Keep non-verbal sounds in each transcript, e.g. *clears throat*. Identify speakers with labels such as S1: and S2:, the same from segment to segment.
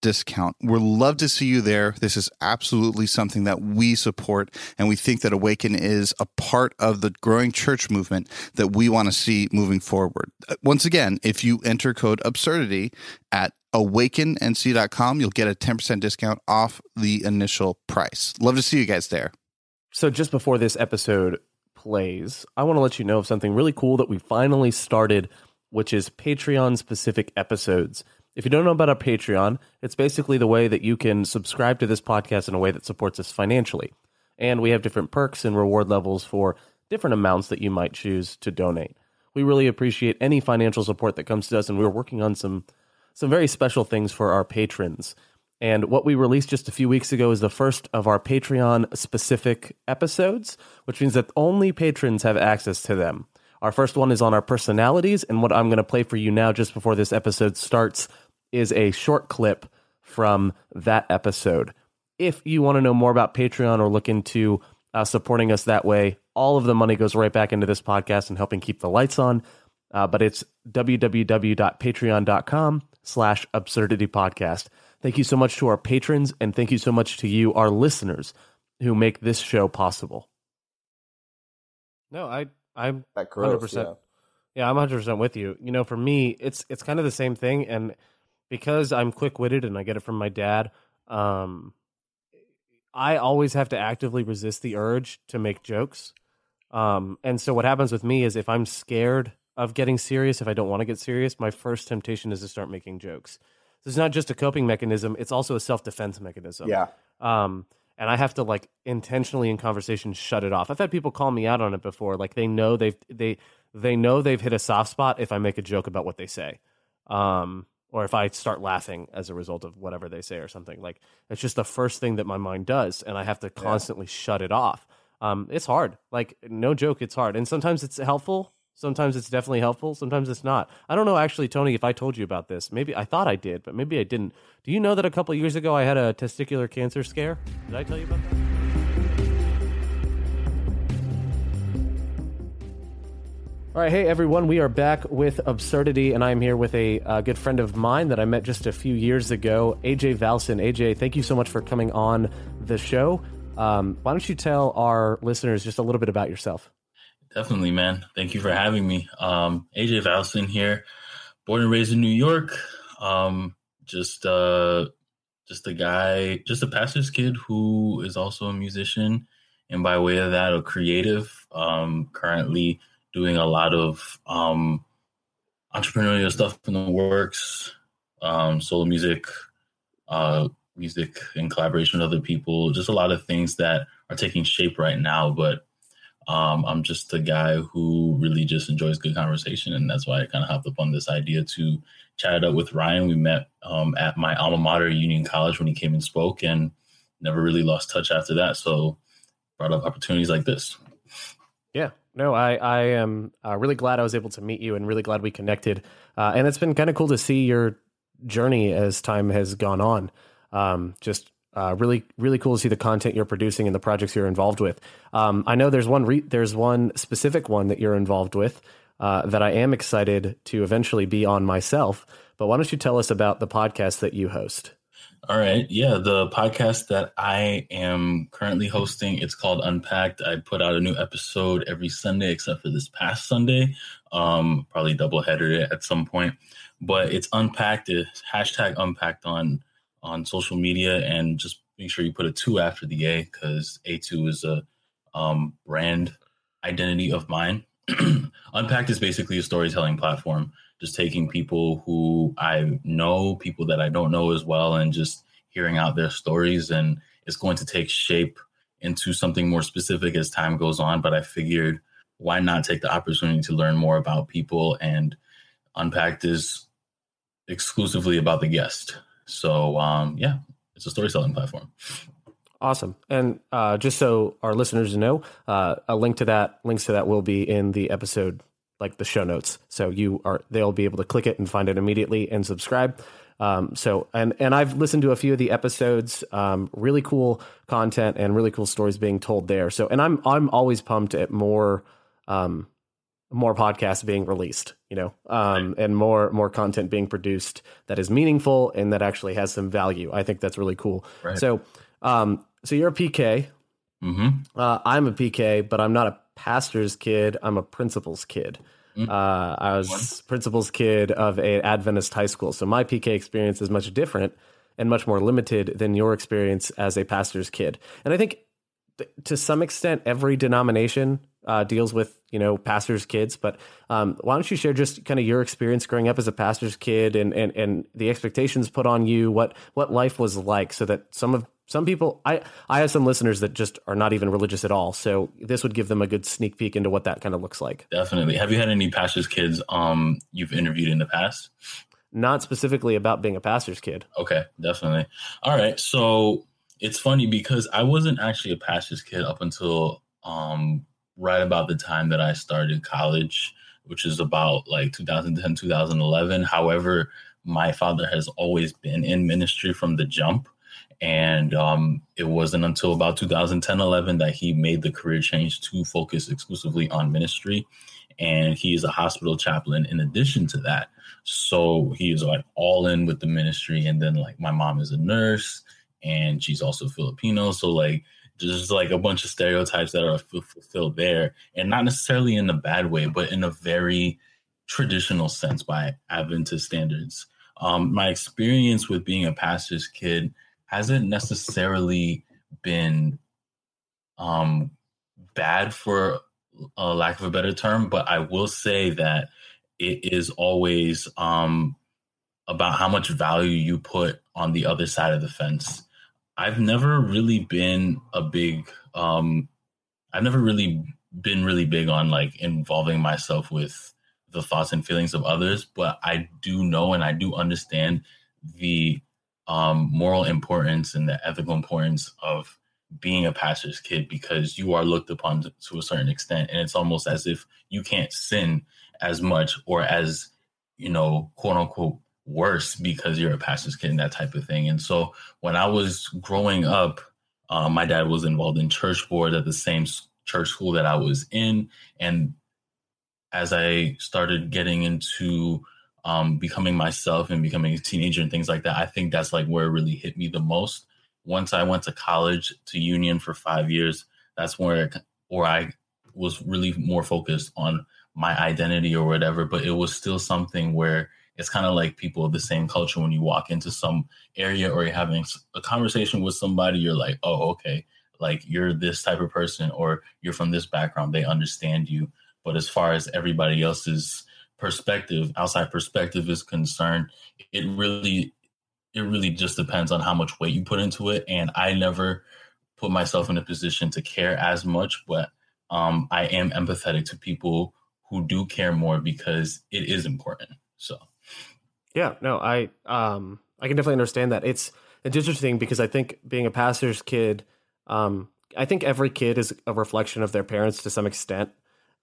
S1: discount. We'd love to see you there. This is absolutely something that we support, and we think that Awaken is a part of the growing church movement that we want to see moving forward. Uh, once again, if you enter code absurdity at awakennc.com, you'll get a 10% discount off the initial price. Love to see you guys there.
S2: So, just before this episode plays, I want to let you know of something really cool that we finally started, which is Patreon specific episodes. If you don't know about our Patreon, it's basically the way that you can subscribe to this podcast in a way that supports us financially. And we have different perks and reward levels for different amounts that you might choose to donate. We really appreciate any financial support that comes to us, and we're working on some some very special things for our patrons. And what we released just a few weeks ago is the first of our Patreon specific episodes, which means that only patrons have access to them. Our first one is on our personalities, and what I'm going to play for you now, just before this episode starts, is a short clip from that episode. If you want to know more about Patreon or look into uh, supporting us that way, all of the money goes right back into this podcast and helping keep the lights on. Uh, but it's www.patreon.com slash absurdity podcast. Thank you so much to our patrons and thank you so much to you, our listeners, who make this show possible. No, I I'm hundred percent. Yeah, I'm hundred percent with you. You know, for me, it's it's kind of the same thing, and because I'm quick witted and I get it from my dad, um, I always have to actively resist the urge to make jokes. Um, and so what happens with me is if I'm scared of getting serious, if I don't want to get serious, my first temptation is to start making jokes. So it's not just a coping mechanism; it's also a self defense mechanism.
S3: Yeah.
S2: Um, and I have to like intentionally in conversation shut it off. I've had people call me out on it before. Like they know they've they they know they've hit a soft spot if I make a joke about what they say. Um, or if I start laughing as a result of whatever they say or something. Like it's just the first thing that my mind does, and I have to constantly yeah. shut it off. Um, it's hard. Like no joke, it's hard, and sometimes it's helpful. Sometimes it's definitely helpful. Sometimes it's not. I don't know actually, Tony, if I told you about this. Maybe I thought I did, but maybe I didn't. Do you know that a couple years ago I had a testicular cancer scare? Did I tell you about that? All right, hey everyone, we are back with Absurdity, and I'm here with a uh, good friend of mine that I met just a few years ago, AJ Valcin. AJ, thank you so much for coming on the show. Um, why don't you tell our listeners just a little bit about yourself?
S4: Definitely, man. Thank you for having me. Um, AJ Valcin here, born and raised in New York. Um, just, uh, just a guy, just a pastor's kid who is also a musician, and by way of that, a creative. Um, currently doing a lot of um, entrepreneurial stuff in the works, um, solo music, uh, music in collaboration with other people, just a lot of things that are taking shape right now. But um, I'm just a guy who really just enjoys good conversation, and that's why I kind of hopped up on this idea to chat it up with Ryan. We met um, at my alma mater, Union College, when he came and spoke, and never really lost touch after that. So brought up opportunities like this.
S2: Yeah, no, I I am uh, really glad I was able to meet you and really glad we connected. Uh, and it's been kind of cool to see your journey as time has gone on. Um, just uh, really really cool to see the content you're producing and the projects you're involved with. Um, I know there's one re- there's one specific one that you're involved with uh, that I am excited to eventually be on myself. But why don't you tell us about the podcast that you host?
S4: All right. Yeah, the podcast that I am currently hosting, it's called Unpacked. I put out a new episode every Sunday except for this past Sunday. Um, probably double headed it at some point. But it's unpacked, it's hashtag unpacked on on social media and just make sure you put a two after the A because A2 is a um, brand identity of mine. *clears throat* Unpacked is basically a storytelling platform, just taking people who I know, people that I don't know as well, and just hearing out their stories. And it's going to take shape into something more specific as time goes on. But I figured, why not take the opportunity to learn more about people? And Unpacked is exclusively about the guest. So, um, yeah, it's a storytelling platform.
S2: Awesome. And uh, just so our listeners know, uh, a link to that, links to that will be in the episode, like the show notes. So you are, they'll be able to click it and find it immediately and subscribe. Um, so, and, and I've listened to a few of the episodes, um, really cool content and really cool stories being told there. So, and I'm, I'm always pumped at more, um, more podcasts being released, you know, um, and more more content being produced that is meaningful and that actually has some value. I think that's really cool. Right. So, um, so you're a PK.
S4: Mm-hmm.
S2: Uh, I'm a PK, but I'm not a pastor's kid. I'm a principal's kid. Mm-hmm. Uh, I was principal's kid of a Adventist high school, so my PK experience is much different and much more limited than your experience as a pastor's kid. And I think th- to some extent, every denomination uh, deals with you know pastors' kids. But um, why don't you share just kind of your experience growing up as a pastor's kid and and and the expectations put on you, what what life was like, so that some of some people I I have some listeners that just are not even religious at all. So this would give them a good sneak peek into what that kind of looks like.
S4: Definitely. Have you had any pastors' kids um you've interviewed in the past?
S2: Not specifically about being a pastor's kid.
S4: Okay, definitely. All right. So it's funny because I wasn't actually a pastor's kid up until um right about the time that I started college, which is about like 2010, 2011. However, my father has always been in ministry from the jump. And um, it wasn't until about 2010, 11 that he made the career change to focus exclusively on ministry. And he is a hospital chaplain in addition to that. So he is like all in with the ministry. And then, like, my mom is a nurse and she's also Filipino. So, like, just like a bunch of stereotypes that are fulfilled there, and not necessarily in a bad way, but in a very traditional sense by Adventist standards. Um, my experience with being a pastor's kid hasn't necessarily been um, bad for a lack of a better term, but I will say that it is always um, about how much value you put on the other side of the fence. I've never really been a big um I've never really been really big on like involving myself with the thoughts and feelings of others, but I do know and I do understand the um, moral importance and the ethical importance of being a pastor's kid because you are looked upon to, a certain extent, and it's almost as if you can't sin as much or as you know, quote unquote, worse because you're a pastor's kid and that type of thing. And so when I was growing up, um, my dad was involved in church board at the same church school that I was in. And as I started getting into um, becoming myself and becoming a teenager and things like that, I think that's like where it really hit me the most. Once I went to college to Union for five years, that's where where I was really more focused on my identity or whatever. But it was still something where it's kind of like people of the same culture when you walk into some area or you're having a conversation with somebody you're like oh okay like you're this type of person or you're from this background they understand you but as far as everybody else's perspective outside perspective is concerned it really it really just depends on how much weight you put into it and i never put myself in a position to care as much but um, i am empathetic to people who do care more because it is important so
S2: yeah, no, I um I can definitely understand that. It's it's interesting because I think being a pastor's kid, um, I think every kid is a reflection of their parents to some extent.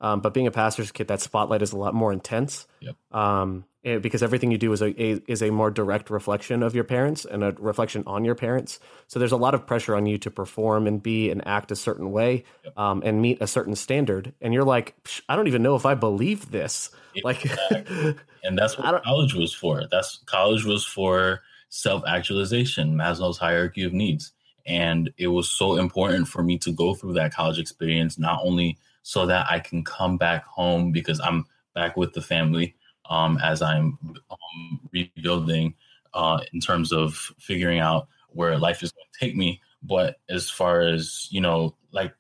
S2: Um, but being a pastor's kid, that spotlight is a lot more intense.
S4: Yep.
S2: Um, it, because everything you do is a, a, is a more direct reflection of your parents and a reflection on your parents. So there's a lot of pressure on you to perform and be and act a certain way, yep. um, and meet a certain standard. And you're like, I don't even know if I believe this. Like, *laughs*
S4: and that's what college was for. That's college was for self actualization, Maslow's hierarchy of needs. And it was so important for me to go through that college experience, not only so that I can come back home because I'm back with the family um, as I'm um, rebuilding uh, in terms of figuring out where life is going to take me. But as far as, you know, like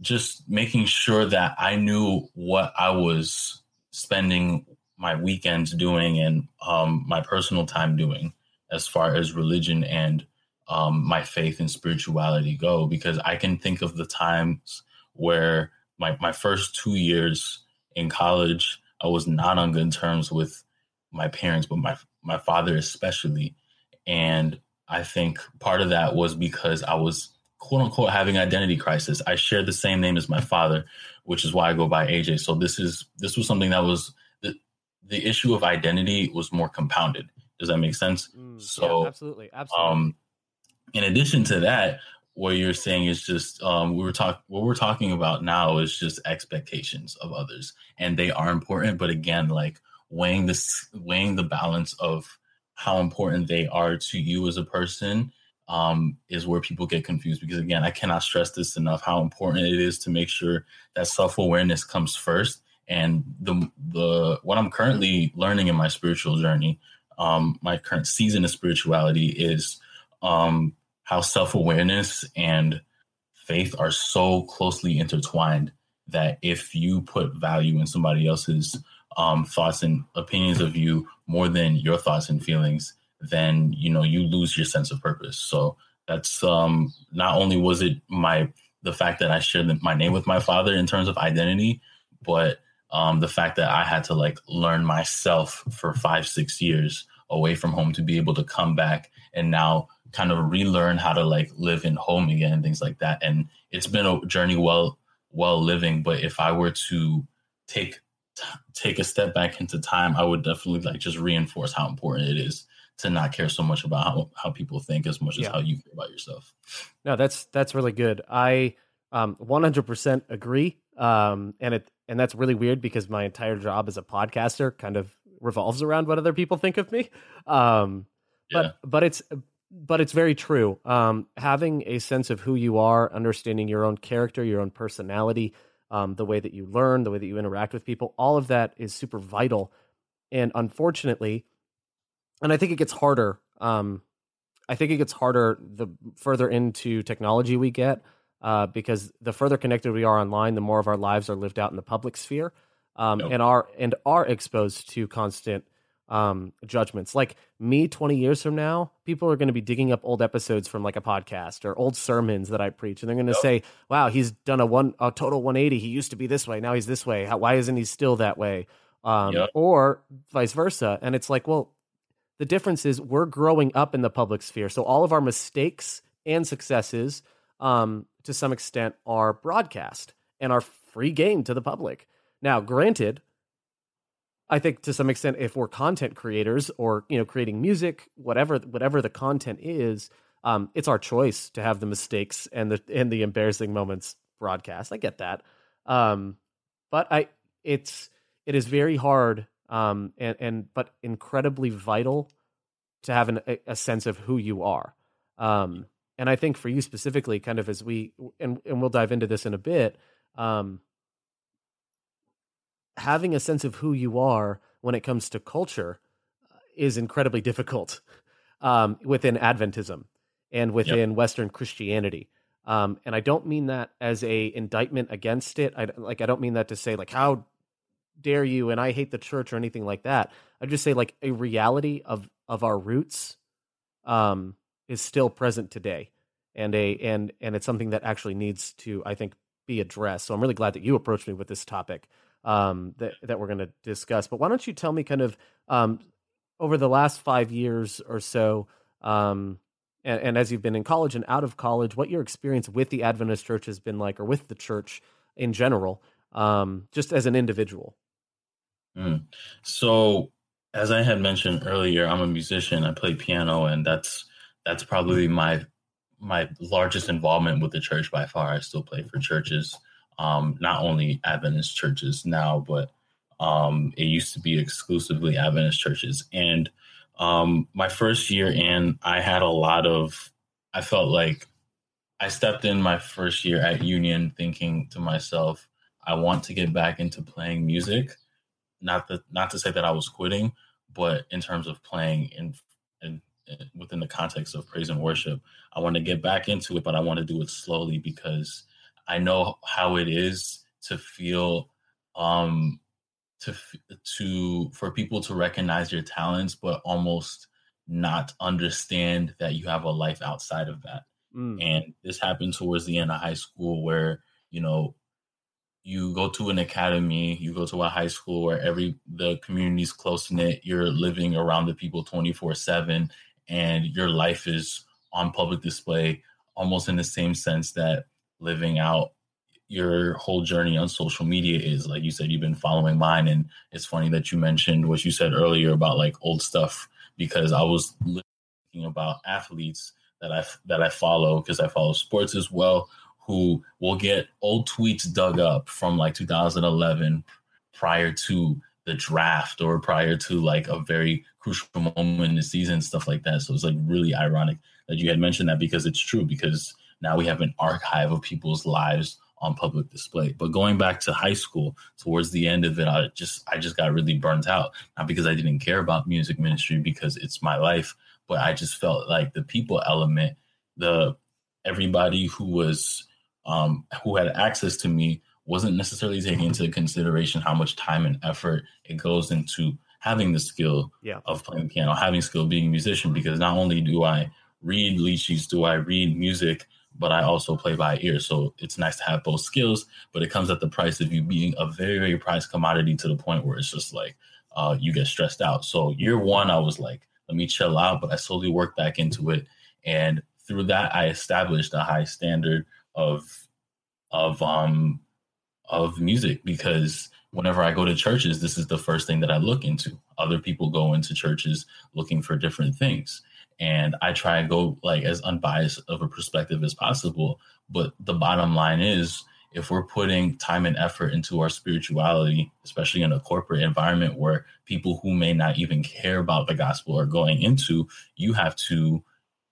S4: just making sure that I knew what I was spending my weekends doing and um, my personal time doing as far as religion and um, my faith and spirituality go because I can think of the times where my, my first two years in college, I was not on good terms with my parents, but my my father especially. And I think part of that was because I was quote unquote having identity crisis. I share the same name as my father, which is why I go by AJ. So this is this was something that was the the issue of identity was more compounded. Does that make sense?
S2: Mm, so yeah, absolutely, absolutely. Um,
S4: in addition to that, what you're saying is just um, we were talking. What we're talking about now is just expectations of others, and they are important. But again, like weighing this, weighing the balance of how important they are to you as a person um, is where people get confused. Because again, I cannot stress this enough: how important it is to make sure that self awareness comes first. And the the what I'm currently learning in my spiritual journey, um, my current season of spirituality is um, how self awareness and faith are so closely intertwined that if you put value in somebody else's um, thoughts and opinions of you more than your thoughts and feelings, then you know you lose your sense of purpose. So that's um, not only was it my the fact that I shared my name with my father in terms of identity, but um, the fact that I had to like learn myself for five six years away from home to be able to come back and now kind of relearn how to like live in home again and things like that. And it's been a journey well well living. But if I were to take take a step back into time, I would definitely like just reinforce how important it is to not care so much about how, how people think as much as how you feel about yourself.
S2: No, that's that's really good. I um 100% agree. Um and it and that's really weird because my entire job as a podcaster kind of revolves around what other people think of me. Um yeah. but but it's but it's very true. Um, having a sense of who you are, understanding your own character, your own personality, um, the way that you learn, the way that you interact with people, all of that is super vital. And unfortunately, and I think it gets harder. Um, I think it gets harder the further into technology we get, uh, because the further connected we are online, the more of our lives are lived out in the public sphere, um, and are and are exposed to constant um, judgments. Like me 20 years from now, people are going to be digging up old episodes from like a podcast or old sermons that I preach, and they're going to yep. say, "Wow, he's done a one a total 180. He used to be this way, now he's this way. How, why isn't he still that way?" Um, yep. Or vice versa. And it's like, well, the difference is we're growing up in the public sphere, so all of our mistakes and successes, um, to some extent, are broadcast and are free game to the public. Now, granted, I think to some extent, if we're content creators or you know creating music, whatever whatever the content is, um, it's our choice to have the mistakes and the and the embarrassing moments broadcast. I get that, um, but I it's it is very hard um, and and but incredibly vital to have an, a, a sense of who you are. Um, and I think for you specifically, kind of as we and and we'll dive into this in a bit. Um, having a sense of who you are when it comes to culture uh, is incredibly difficult um, within Adventism and within yep. Western Christianity. Um, and I don't mean that as a indictment against it. I like I don't mean that to say like how dare you and I hate the church or anything like that. I just say like a reality of of our roots um, is still present today, and a and and it's something that actually needs to I think be addressed. So I'm really glad that you approached me with this topic um, that that we're going to discuss. But why don't you tell me kind of um, over the last five years or so, um, and, and, as you've been in college and out of college, what your experience with the Adventist Church has been like, or with the church in general, um, just as an individual.
S4: Mm. So, as I had mentioned earlier, I'm a musician. I play piano, and that's that's probably my my largest involvement with the church by far. I still play for churches um, not only Adventist churches now, but um, it used to be exclusively Adventist churches. And Um, my first year in, I had a lot of, I felt like I stepped in my first year at Union thinking to myself, I want to get back into playing music. Not that, not to say that I was quitting, but in terms of playing in, in, in within the context of praise and worship, I want to get back into it, but I want to do it slowly because I know how it is to feel um to to for people to recognize your talents but almost not understand that you have a life outside of that mm. and this happened towards the end of high school where you know you go to an academy you go to a high school where every the community's close knit you're living around the people 24 7 and your life is on public display almost in the same sense that living out your whole journey on social media is. Like you said, you've been following mine, and it's funny that you mentioned what you said earlier about like old stuff because I was thinking about athletes that I that I follow because I follow sports as well, who will get old tweets dug up from like 2011 prior to the draft or prior to like a very crucial moment in the season, stuff like that. So it's like really ironic that you had mentioned that because it's true because now we have an archive of people's lives on public display. But going back to high school, towards the end of it, I just I just got really burnt out. Not because I didn't care about music ministry because it's my life, but I just felt like the people element, the everybody who was um, who had access to me wasn't necessarily taking into consideration how much time and effort it goes into having the skill yeah. of playing piano, having skill being a musician. Because not only do I read lead sheets, do I read music but I also play by ear. So it's nice to have both skills, but it comes at the price of you being a very, very prized commodity to the point where it's just like uh, you get stressed out. So year one, I was like, let me chill out, but I slowly worked back into it. And through that, I established a high standard of of um of music because whenever I go to churches, this is the first thing that I look into. Other people go into churches looking for different things and I try and go like as unbiased of a perspective as possible. But the bottom line is, if we're putting time and effort into our spirituality, especially in a corporate environment where people who may not even care about the gospel are going into, you have to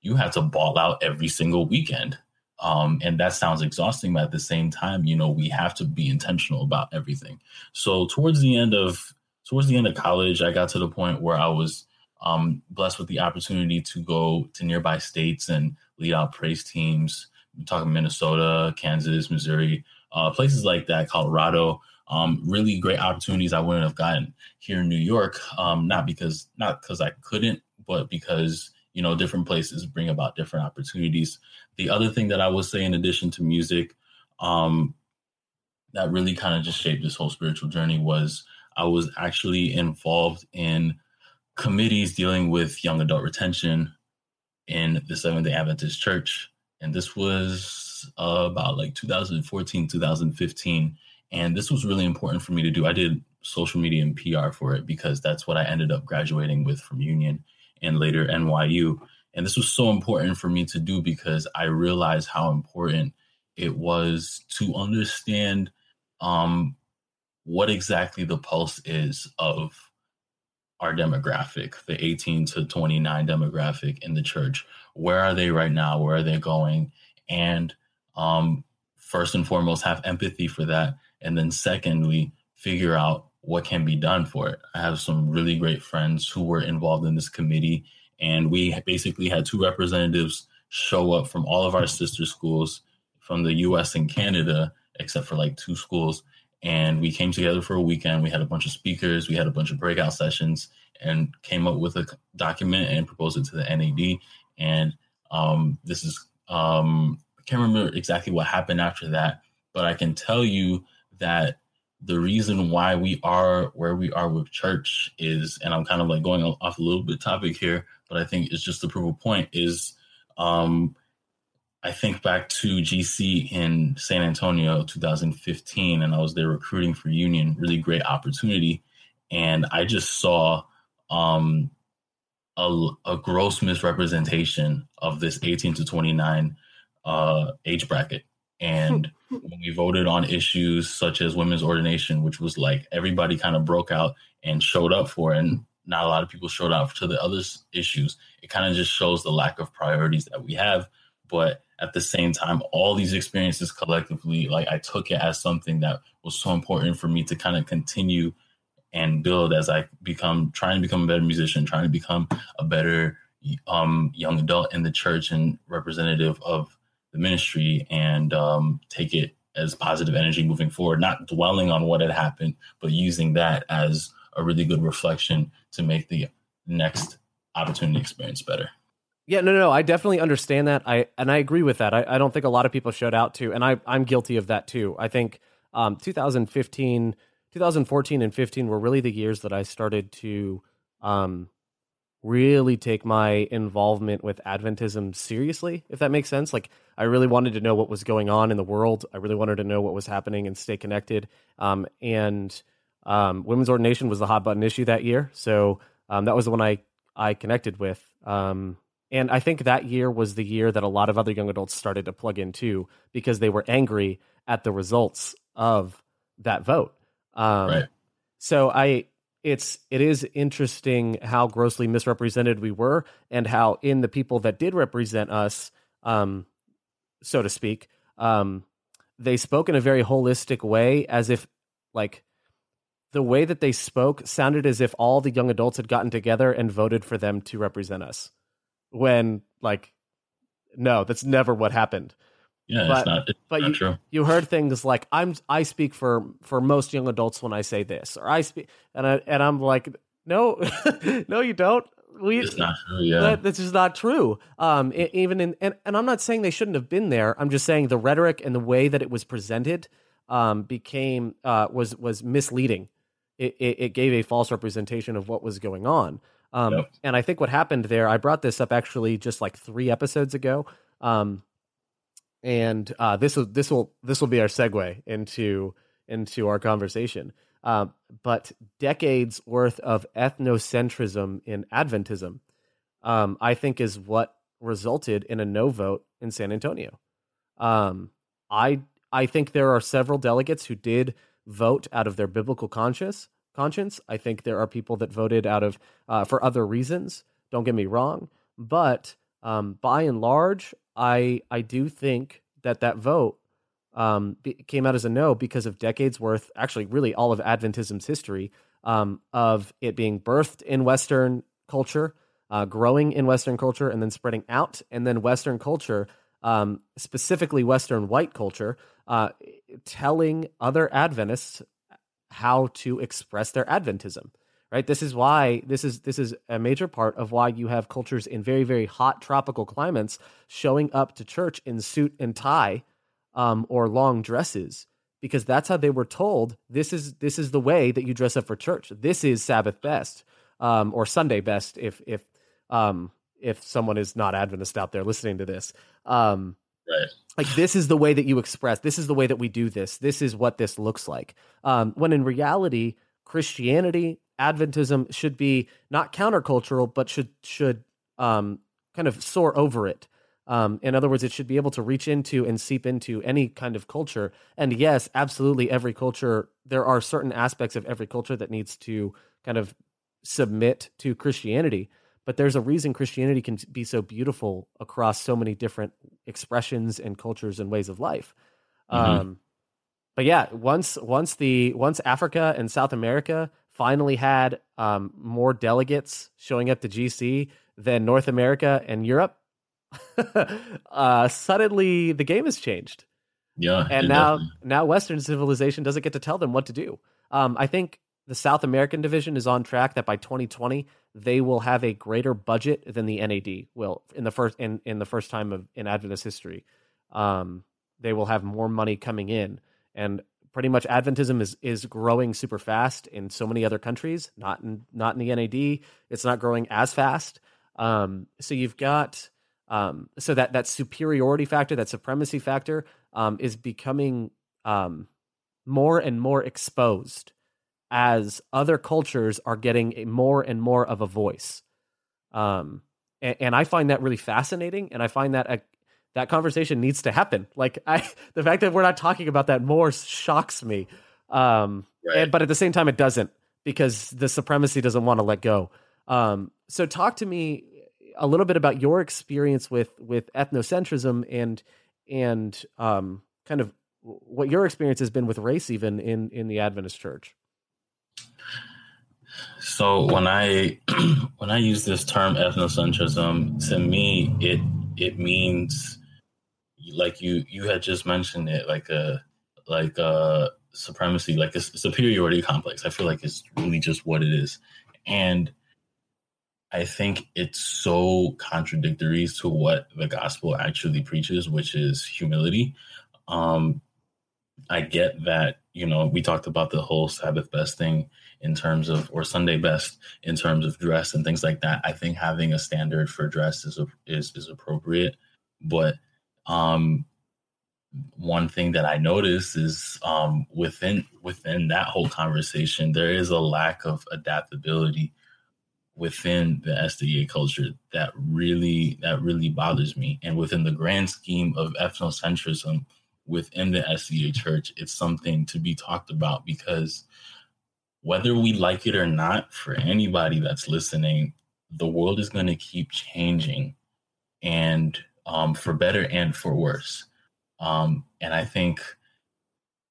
S4: you have to ball out every single weekend. Um, and that sounds exhausting, but at the same time, you know, we have to be intentional about everything. So towards the end of towards the end of college, I got to the point where I was um, blessed with the opportunity to go to nearby states and lead out praise teams. I'm talking Minnesota, Kansas, Missouri, uh, places like that, Colorado. Um, really great opportunities I wouldn't have gotten here in New York. Um, not because not because I couldn't, but because you know different places bring about different opportunities. The other thing that I would say, in addition to music, um, that really kind of just shaped this whole spiritual journey was I was actually involved in committees dealing with young adult retention in the Seventh day Adventist Church. And this was about like 2014, 2015. And this was really important for me to do. I did social media and PR for it because that's what I ended up graduating with from Union and later NYU. And this was so important for me to do because I realized how important it was to understand um, what exactly the pulse is of our demographic, the 18 to 29 demographic in the church. Where are they right now? Where are they going? And um, first and foremost, have empathy for that. And then, secondly, figure out what can be done for it. I have some really great friends who were involved in this committee, and we basically had two representatives show up from all of our sister schools from the US and Canada, except for like two schools, and we came together for a weekend. We had a bunch of speakers, we had a bunch of breakout sessions, and came up with a document and proposed it to the NAD. And um, this is um, I can't remember exactly what happened after that, but I can tell you that the reason why we are where we are with church is, and I'm kind of like going off a little bit topic here, but I think it's just to prove a point is um, I think back to GC in San Antonio 2015, and I was there recruiting for Union, really great opportunity. And I just saw um, a, a, gross misrepresentation of this 18 to 29 uh, age bracket. And *laughs* when we voted on issues such as women's ordination, which was like everybody kind of broke out and showed up for, it. and not a lot of people showed up to the other issues. It kind of just shows the lack of priorities that we have. But at the same time, all these experiences collectively, like I took it as something that was so important for me to kind of continue and build as I become trying to become a better musician, trying to become a better um, young adult in the church and representative of the ministry, and um, take it as positive energy moving forward. Not dwelling on what had happened, but using that as a really good reflection to make the next opportunity experience better.
S2: Yeah, no, no, no, I definitely understand that. I and I agree with that. I, I don't think a lot of people showed out to, and I I'm guilty of that too. I think um, 2015, 2014, and 15 were really the years that I started to um, really take my involvement with Adventism seriously, if that makes sense. Like I really wanted to know what was going on in the world. I really wanted to know what was happening and stay connected. Um, and um, women's ordination was the hot button issue that year, so um, that was the one I I connected with. Um, and I think that year was the year that a lot of other young adults started to plug in too, because they were angry at the results of that vote. Um, right. So I, it's it is interesting how grossly misrepresented we were, and how in the people that did represent us, um, so to speak, um, they spoke in a very holistic way, as if like the way that they spoke sounded as if all the young adults had gotten together and voted for them to represent us when like no that's never what happened.
S4: Yeah but, it's not, it's
S2: but
S4: not
S2: you,
S4: true.
S2: you heard things like i'm i speak for for most young adults when i say this or i speak and i and i'm like no *laughs* no you don't.
S4: We it's not true yeah.
S2: that, that's just not true. Um it, even in and, and i'm not saying they shouldn't have been there. I'm just saying the rhetoric and the way that it was presented um became uh was was misleading. It, it, it gave a false representation of what was going on um, yep. And I think what happened there, I brought this up actually just like three episodes ago. Um, and uh, this will this will this will be our segue into into our conversation. Um, but decades worth of ethnocentrism in Adventism, um, I think, is what resulted in a no vote in San Antonio. Um, I I think there are several delegates who did vote out of their biblical conscience, conscience. I think there are people that voted out of uh, for other reasons. Don't get me wrong, but um, by and large, I I do think that that vote um, came out as a no because of decades worth, actually, really all of Adventism's history um, of it being birthed in Western culture, uh, growing in Western culture, and then spreading out, and then Western culture. Um, specifically Western white culture, uh, telling other Adventists how to express their Adventism. Right. This is why this is this is a major part of why you have cultures in very very hot tropical climates showing up to church in suit and tie, um, or long dresses because that's how they were told. This is this is the way that you dress up for church. This is Sabbath best, um, or Sunday best if if um, if someone is not Adventist out there listening to this. Um,
S4: Right.
S2: Like this is the way that you express. This is the way that we do this. This is what this looks like. Um, when in reality, Christianity, Adventism should be not countercultural, but should should um, kind of soar over it. Um, in other words, it should be able to reach into and seep into any kind of culture. And yes, absolutely, every culture. There are certain aspects of every culture that needs to kind of submit to Christianity but there's a reason Christianity can be so beautiful across so many different expressions and cultures and ways of life. Mm-hmm. Um, but yeah, once once the once Africa and South America finally had um, more delegates showing up to GC than North America and Europe, *laughs* uh, suddenly the game has changed.
S4: Yeah,
S2: and now definitely. now Western civilization doesn't get to tell them what to do. Um, I think the South American division is on track that by 2020 they will have a greater budget than the NAD will in the first in, in the first time of in Adventist history. Um, they will have more money coming in, and pretty much Adventism is is growing super fast in so many other countries. Not in not in the NAD. It's not growing as fast. Um, so you've got um, so that that superiority factor, that supremacy factor, um, is becoming um, more and more exposed as other cultures are getting more and more of a voice. Um, and, and, I find that really fascinating, and I find that a, that conversation needs to happen. Like I, *laughs* the fact that we're not talking about that more shocks me. Um, right. and, but at the same time, it doesn't because the supremacy doesn't want to let go. Um, so talk to me a little bit about your experience with with ethnocentrism and and um, kind of what your experience has been with race even in in the Adventist church.
S4: So when I *clears throat* when I use this term ethnocentrism, to me it it means like you you had just mentioned it like a like a supremacy like a superiority complex. I feel like it's really just what it is, and I think it's so contradictory to what the gospel actually preaches, which is humility. Um, I get that, you know, we talked about the whole Sabbath best thing in terms of, or Sunday best in terms of dress and things like that. I think having a standard for dress is is is appropriate, but um, one thing that I noticed is um, within within that whole conversation, there is a lack of adaptability within the SDA culture that really that really bothers me. And within the grand scheme of ethnocentrism within the SDA church, it's something to be talked about because whether we like it or not, for anybody that's listening, the world is going to keep changing, and um, for better and for worse. Um, and I think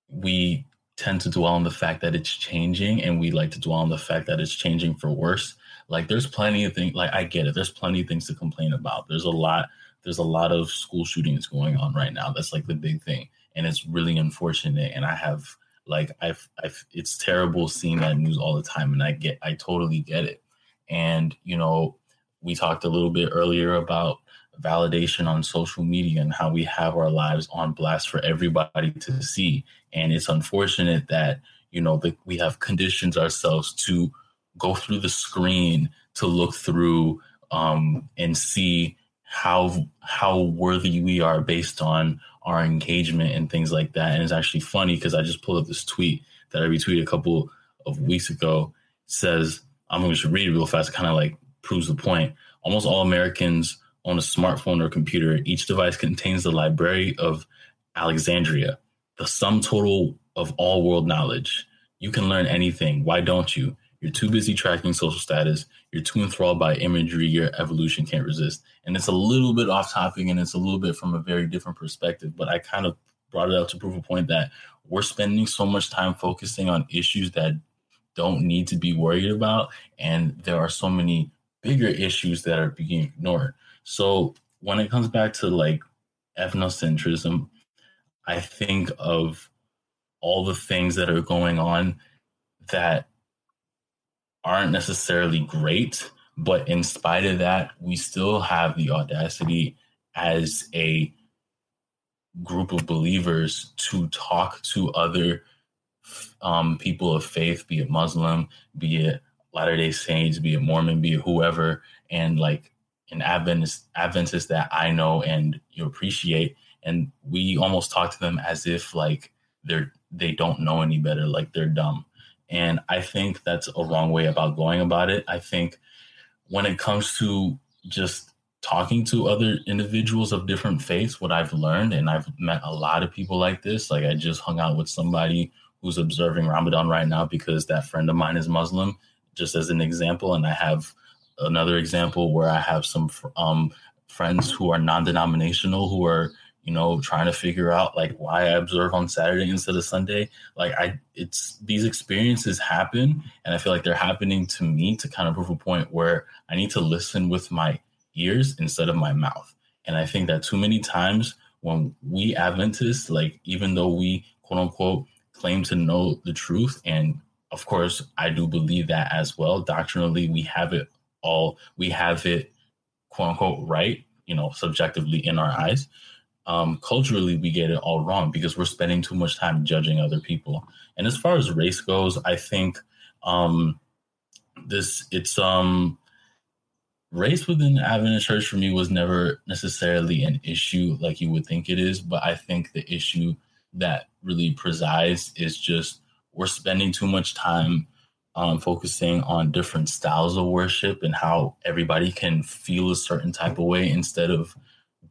S4: we tend to dwell on the fact that it's changing, and we like to dwell on the fact that it's changing for worse like there's plenty of things like I get it. There's plenty of things to complain about. There's a lot there's a lot of school shootings going on right now. That's like the big thing. And it's really unfortunate. And I have like I've I've it's terrible seeing that news all the time. And I get I totally get it. And you know, we talked a little bit earlier about validation on social media and how we have our lives on blast for everybody to see. And it's unfortunate that, you know, that we have conditioned ourselves to go through the screen to look through um, and see how how worthy we are based on our engagement and things like that. And it's actually funny because I just pulled up this tweet that I retweeted a couple of weeks ago. It says I'm going to read it real fast. Kind of like proves the point. Almost all Americans own a smartphone or computer. Each device contains the Library of Alexandria, the sum total of all world knowledge. You can learn anything. Why don't you? You're too busy tracking social status. You're too enthralled by imagery your evolution can't resist. And it's a little bit off topic and it's a little bit from a very different perspective, but I kind of brought it out to prove a point that we're spending so much time focusing on issues that don't need to be worried about. And there are so many bigger issues that are being ignored. So when it comes back to like ethnocentrism, I think of all the things that are going on that aren't necessarily great, but in spite of that, we still have the audacity as a group of believers to talk to other um, people of faith, be it Muslim, be it Latter Day Saints, be it Mormon, be it whoever, and like an Adventist Adventist that I know and you appreciate, and we almost talk to them as if like they're they don't know any better, like they're dumb. And I think that's a wrong way about going about it. I think when it comes to just talking to other individuals of different faiths, what I've learned, and I've met a lot of people like this. Like I just hung out with somebody who's observing Ramadan right now because that friend of mine is Muslim, just as an example. And I have another example where I have some um, friends who are non-denominational who are you know, trying to figure out like why I observe on Saturday instead of Sunday. Like I it's these experiences happen and I feel like they're happening to me to kind of prove a point where I need to listen with my ears instead of my mouth. And I think that too many times when we Adventists, like even though we quote unquote claim to know the truth, and of course I do believe that as well, doctrinally we have it all, we have it quote unquote right, you know, subjectively in our eyes um, culturally we get it all wrong because we're spending too much time judging other people. And as far as race goes, I think um, this it's um race within the Adventist church for me was never necessarily an issue like you would think it is, but I think the issue that really presides is just we're spending too much time um, focusing on different styles of worship and how everybody can feel a certain type of way instead of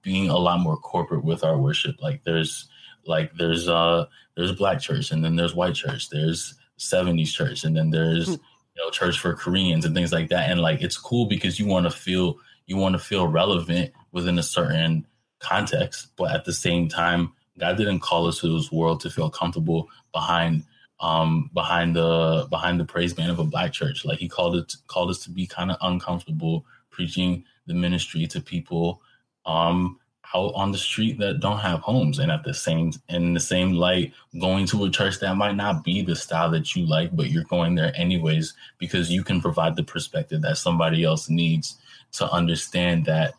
S4: being a lot more corporate with our worship. Like there's like there's uh there's black church and then there's white church. There's 70s church and then there's you know church for Koreans and things like that. And like it's cool because you want to feel you want to feel relevant within a certain context, but at the same time, God didn't call us to this world to feel comfortable behind um behind the behind the praise band of a black church. Like he called it called us to be kind of uncomfortable preaching the ministry to people um out on the street that don't have homes and at the same in the same light going to a church that might not be the style that you like but you're going there anyways because you can provide the perspective that somebody else needs to understand that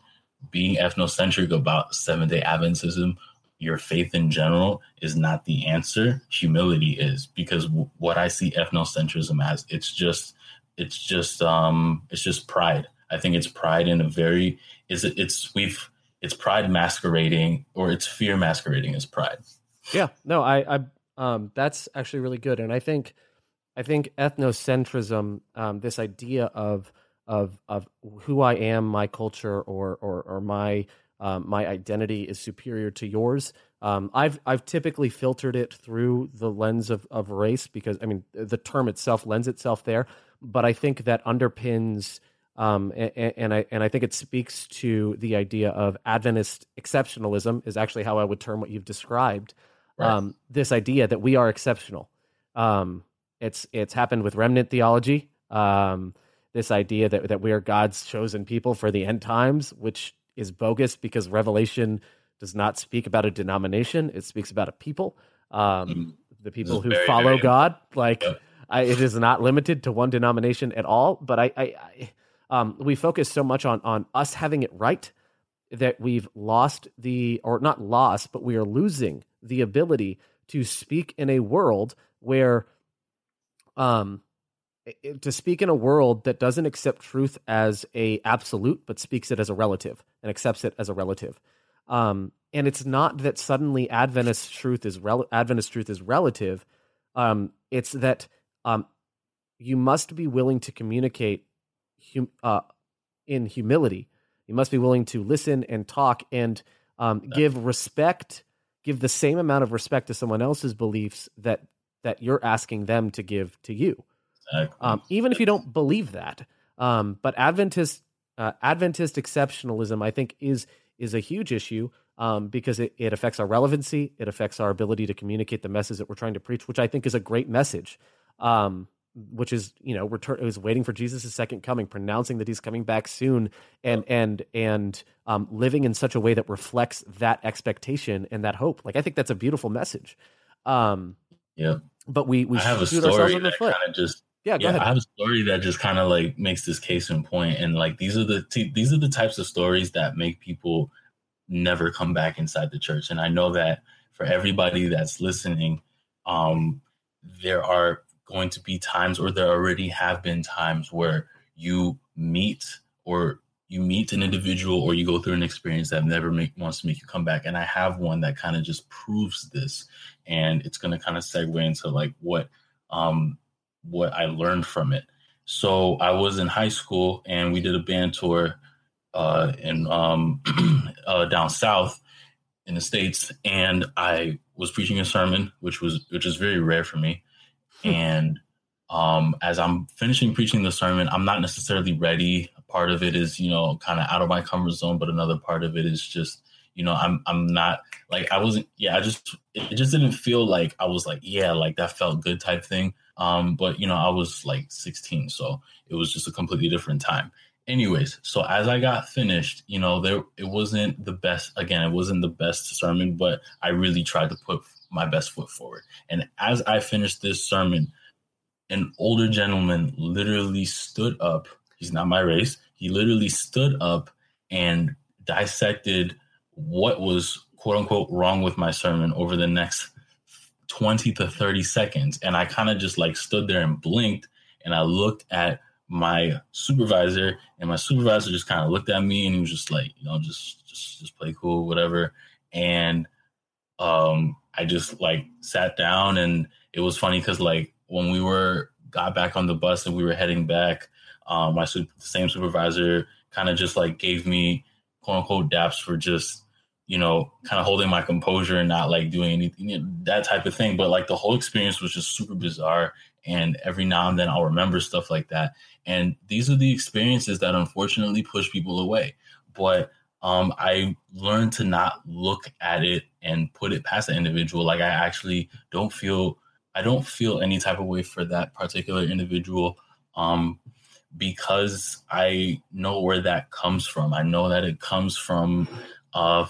S4: being ethnocentric about seven day adventism your faith in general is not the answer humility is because w- what i see ethnocentrism as it's just it's just um it's just pride. I think it's pride in a very is it it's we've it's pride masquerading or it's fear masquerading as pride.
S2: Yeah no i i um that's actually really good. And i think i think ethnocentrism um this idea of of of who i am my culture or or or my um, my identity is superior to yours. Um, I've I've typically filtered it through the lens of, of race because I mean the term itself lends itself there, but I think that underpins um, and, and, I and I think it speaks to the idea of Adventist exceptionalism is actually how I would term what you've described. Right. Um, this idea that we are exceptional. Um, it's it's happened with remnant theology. Um, this idea that that we are God's chosen people for the end times, which is bogus because Revelation does not speak about a denomination; it speaks about a people. Um, mm. The people who very, follow very God, like I, it is not limited to one denomination at all. But I, I, I um, we focus so much on on us having it right that we've lost the or not lost, but we are losing the ability to speak in a world where um to speak in a world that doesn't accept truth as a absolute but speaks it as a relative and accepts it as a relative. Um, and it's not that suddenly adventist truth is rel- adventist truth is relative. Um, it's that um, you must be willing to communicate hum, uh, in humility. You must be willing to listen and talk and um, give respect, give the same amount of respect to someone else's beliefs that that you're asking them to give to you, exactly. um, even if you don't believe that. Um, but Adventist uh, Adventist exceptionalism, I think, is is a huge issue um, because it, it affects our relevancy. It affects our ability to communicate the message that we're trying to preach, which I think is a great message. Um, which is you know return is waiting for Jesus' second coming, pronouncing that he's coming back soon, and and and um, living in such a way that reflects that expectation and that hope. Like I think that's a beautiful message. Um,
S4: yeah,
S2: but we we
S4: I have a story that kind of just yeah, yeah I have a story that just kind of like makes this case in point, and like these are the t- these are the types of stories that make people never come back inside the church. And I know that for everybody that's listening, um, there are going to be times, or there already have been times, where you meet or you meet an individual or you go through an experience that never make, wants to make you come back. And I have one that kind of just proves this, and it's going to kind of segue into like what um, what I learned from it. So I was in high school and we did a band tour uh, in um, *clears throat* uh, down south in the states, and I was preaching a sermon, which was which is very rare for me. Hmm. and um, as I'm finishing preaching the sermon, I'm not necessarily ready. Part of it is, you know, kind of out of my comfort zone, but another part of it is just, you know, I'm I'm not like I wasn't. Yeah, I just it just didn't feel like I was like, yeah, like that felt good type thing. Um, but you know, I was like 16, so it was just a completely different time. Anyways, so as I got finished, you know, there it wasn't the best. Again, it wasn't the best sermon, but I really tried to put my best foot forward. And as I finished this sermon, an older gentleman literally stood up. He's not my race. He literally stood up and dissected what was quote unquote wrong with my sermon over the next 20 to 30 seconds. And I kind of just like stood there and blinked and I looked at my supervisor and my supervisor just kind of looked at me and he was just like, you know, just just just play cool, whatever. And um I just like sat down and it was funny because like when we were got back on the bus and we were heading back, um, my the same supervisor kind of just like gave me quote unquote daps for just you know kind of holding my composure and not like doing anything you know, that type of thing. But like the whole experience was just super bizarre and every now and then I'll remember stuff like that. And these are the experiences that unfortunately push people away. But um, I learned to not look at it and put it past the individual. Like I actually don't feel I don't feel any type of way for that particular individual um, because I know where that comes from. I know that it comes from uh,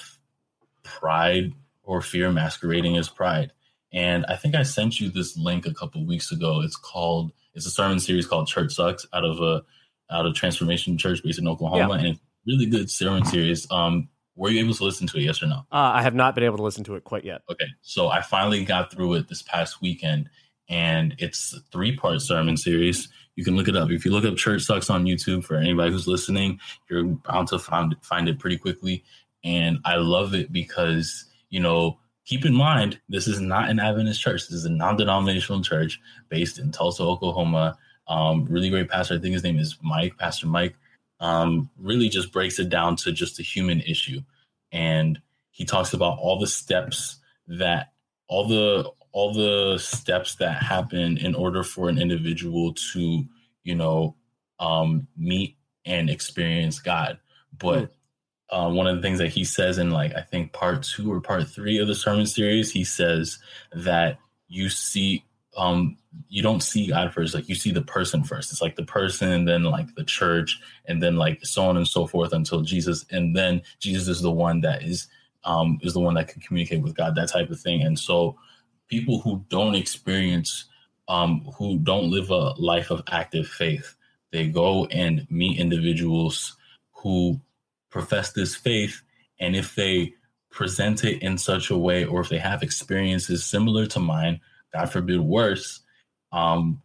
S4: pride or fear masquerading as pride. And I think I sent you this link a couple weeks ago. It's called it's a sermon series called Church Sucks out of a out of Transformation Church based in Oklahoma, yeah. and really good sermon series. Um, were you able to listen to it? Yes or no?
S2: Uh, I have not been able to listen to it quite yet.
S4: Okay, so I finally got through it this past weekend, and it's a three part sermon series. You can look it up. If you look up Church Sucks on YouTube for anybody who's listening, you're bound to find it, find it pretty quickly. And I love it because you know keep in mind, this is not an Adventist church. This is a non-denominational church based in Tulsa, Oklahoma. Um, really great pastor. I think his name is Mike, Pastor Mike. Um, really just breaks it down to just a human issue, and he talks about all the steps that all the all the steps that happen in order for an individual to, you know, um, meet and experience God. But mm uh, one of the things that he says in like I think part two or part three of the sermon series, he says that you see um you don't see God first, like you see the person first. It's like the person then like the church and then like so on and so forth until Jesus and then Jesus is the one that is um is the one that can communicate with God, that type of thing. And so people who don't experience um who don't live a life of active faith, they go and meet individuals who profess this faith and if they present it in such a way or if they have experiences similar to mine god forbid worse um,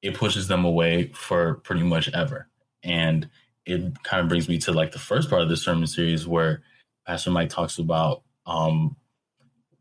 S4: it pushes them away for pretty much ever and it kind of brings me to like the first part of the sermon series where pastor mike talks about um,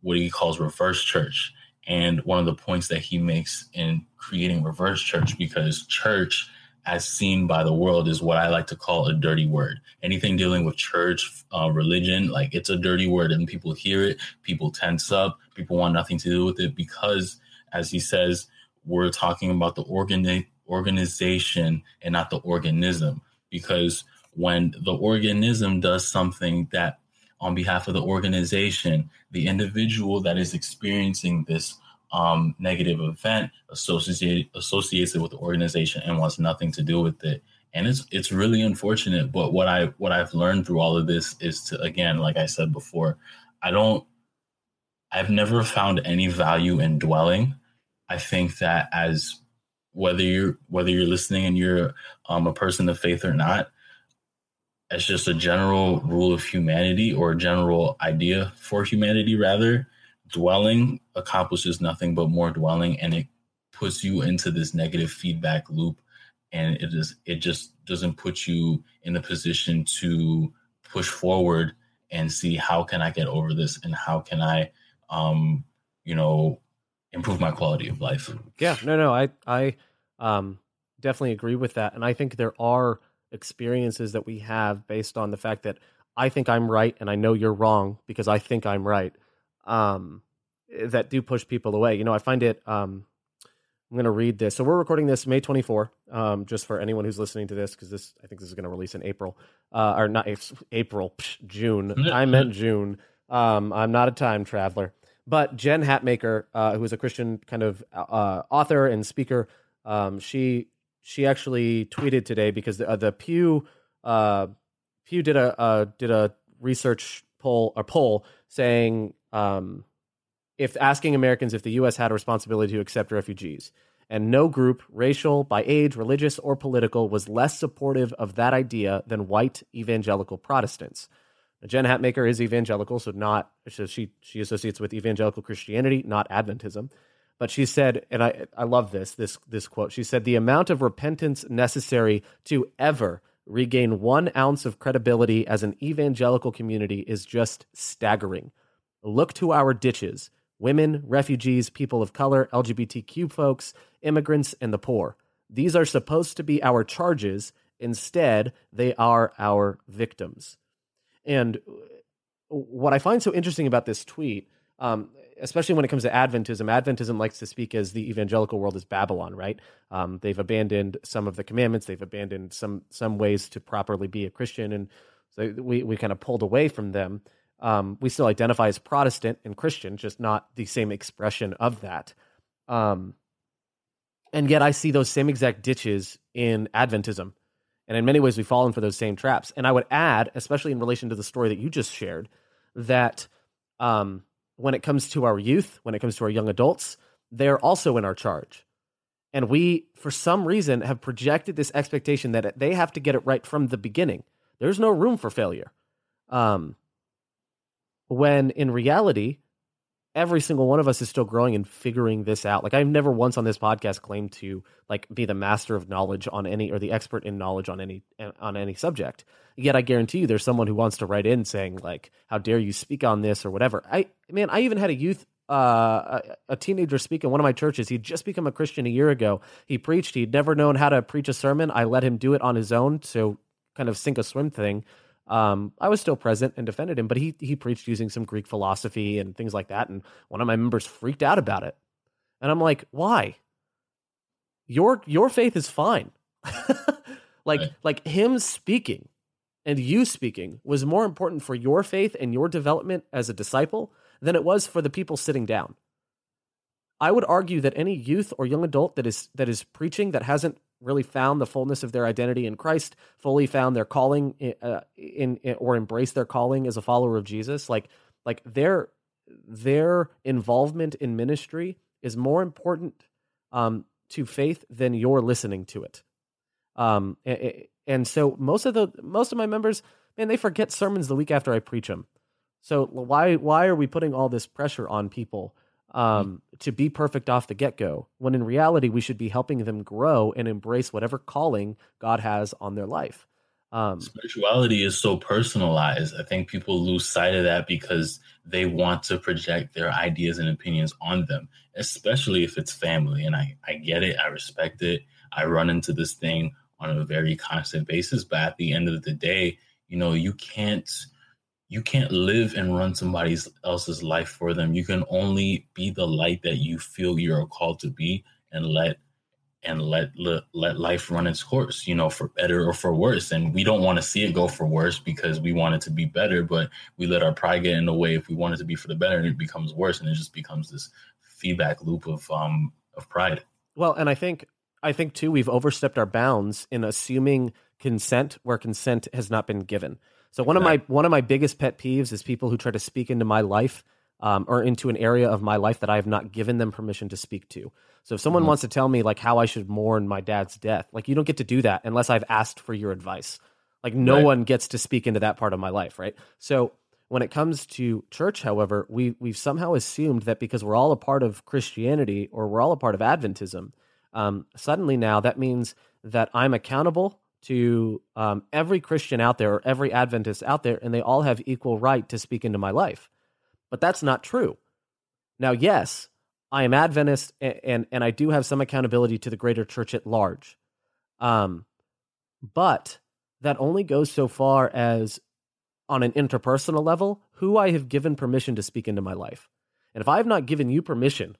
S4: what he calls reverse church and one of the points that he makes in creating reverse church because church as seen by the world is what I like to call a dirty word. Anything dealing with church, uh, religion, like it's a dirty word, and people hear it, people tense up, people want nothing to do with it because, as he says, we're talking about the organi- organization and not the organism. Because when the organism does something that, on behalf of the organization, the individual that is experiencing this um, negative event associated associates it with the organization and wants nothing to do with it. And it's it's really unfortunate. But what I what I've learned through all of this is to again, like I said before, I don't I've never found any value in dwelling. I think that as whether you're whether you're listening and you're um, a person of faith or not, as just a general rule of humanity or a general idea for humanity, rather, dwelling accomplishes nothing but more dwelling and it puts you into this negative feedback loop and it is it just doesn't put you in the position to push forward and see how can i get over this and how can i um you know improve my quality of life
S2: yeah no no i i um definitely agree with that and i think there are experiences that we have based on the fact that i think i'm right and i know you're wrong because i think i'm right um, that do push people away. You know, I find it. Um, I'm going to read this. So we're recording this May 24, um, just for anyone who's listening to this, because this I think this is going to release in April, uh, or not April, psh, June. *laughs* I meant June. Um, I'm not a time traveler. But Jen Hatmaker, uh, who is a Christian kind of uh, author and speaker, um, she she actually tweeted today because the, uh, the Pew uh, Pew did a uh, did a research poll a poll saying um, if asking Americans if the U.S. had a responsibility to accept refugees. And no group, racial, by age, religious, or political, was less supportive of that idea than white evangelical Protestants. Jen Hatmaker is evangelical, so not so she she associates with evangelical Christianity, not Adventism. But she said, and I I love this this this quote. She said, "The amount of repentance necessary to ever regain one ounce of credibility as an evangelical community is just staggering." Look to our ditches women, refugees, people of color, LGBTQ folks, immigrants, and the poor. These are supposed to be our charges. Instead, they are our victims. And what I find so interesting about this tweet, um, especially when it comes to Adventism, Adventism likes to speak as the evangelical world is Babylon, right? Um, they've abandoned some of the commandments, they've abandoned some some ways to properly be a Christian, and so we we kind of pulled away from them. Um, we still identify as Protestant and Christian, just not the same expression of that. Um, and yet, I see those same exact ditches in Adventism, and in many ways, we've fallen for those same traps. And I would add, especially in relation to the story that you just shared, that um, when it comes to our youth, when it comes to our young adults, they're also in our charge. And we, for some reason, have projected this expectation that they have to get it right from the beginning. There's no room for failure. Um, when in reality, every single one of us is still growing and figuring this out. Like I've never once on this podcast claimed to like be the master of knowledge on any or the expert in knowledge on any on any subject. Yet I guarantee you there's someone who wants to write in saying like how dare you speak on this or whatever. I man, I even had a youth uh, a, a teenager speak in one of my churches. He'd just become a Christian a year ago. He preached. He'd never known how to preach a sermon. I let him do it on his own. So kind of sink or swim thing. Um, I was still present and defended him, but he he preached using some Greek philosophy and things like that. And one of my members freaked out about it, and I'm like, why? Your your faith is fine. *laughs* like right. like him speaking and you speaking was more important for your faith and your development as a disciple than it was for the people sitting down. I would argue that any youth or young adult that is that is preaching that hasn't really found the fullness of their identity in Christ, fully found their calling in, uh, in, in or embraced their calling as a follower of Jesus, like like their their involvement in ministry is more important um, to faith than your listening to it. Um, and, and so most of the most of my members, man, they forget sermons the week after I preach them. So why why are we putting all this pressure on people um, to be perfect off the get go, when in reality, we should be helping them grow and embrace whatever calling God has on their life.
S4: Um, Spirituality is so personalized. I think people lose sight of that because they want to project their ideas and opinions on them, especially if it's family. And I, I get it, I respect it. I run into this thing on a very constant basis. But at the end of the day, you know, you can't you can't live and run somebody else's life for them. You can only be the light that you feel you're called to be and let and let, let let life run its course, you know, for better or for worse. And we don't want to see it go for worse because we want it to be better, but we let our pride get in the way if we want it to be for the better and it becomes worse and it just becomes this feedback loop of um of pride.
S2: Well, and I think I think too we've overstepped our bounds in assuming consent where consent has not been given. So one of my one of my biggest pet peeves is people who try to speak into my life um, or into an area of my life that I have not given them permission to speak to. So if someone mm-hmm. wants to tell me like how I should mourn my dad's death, like you don't get to do that unless I've asked for your advice. Like no right. one gets to speak into that part of my life, right? So when it comes to church, however, we we've somehow assumed that because we're all a part of Christianity or we're all a part of Adventism, um, suddenly now that means that I'm accountable to um, every Christian out there or every Adventist out there, and they all have equal right to speak into my life. But that's not true. Now, yes, I am Adventist, and and, and I do have some accountability to the greater church at large. Um, but that only goes so far as on an interpersonal level, who I have given permission to speak into my life. And if I have not given you permission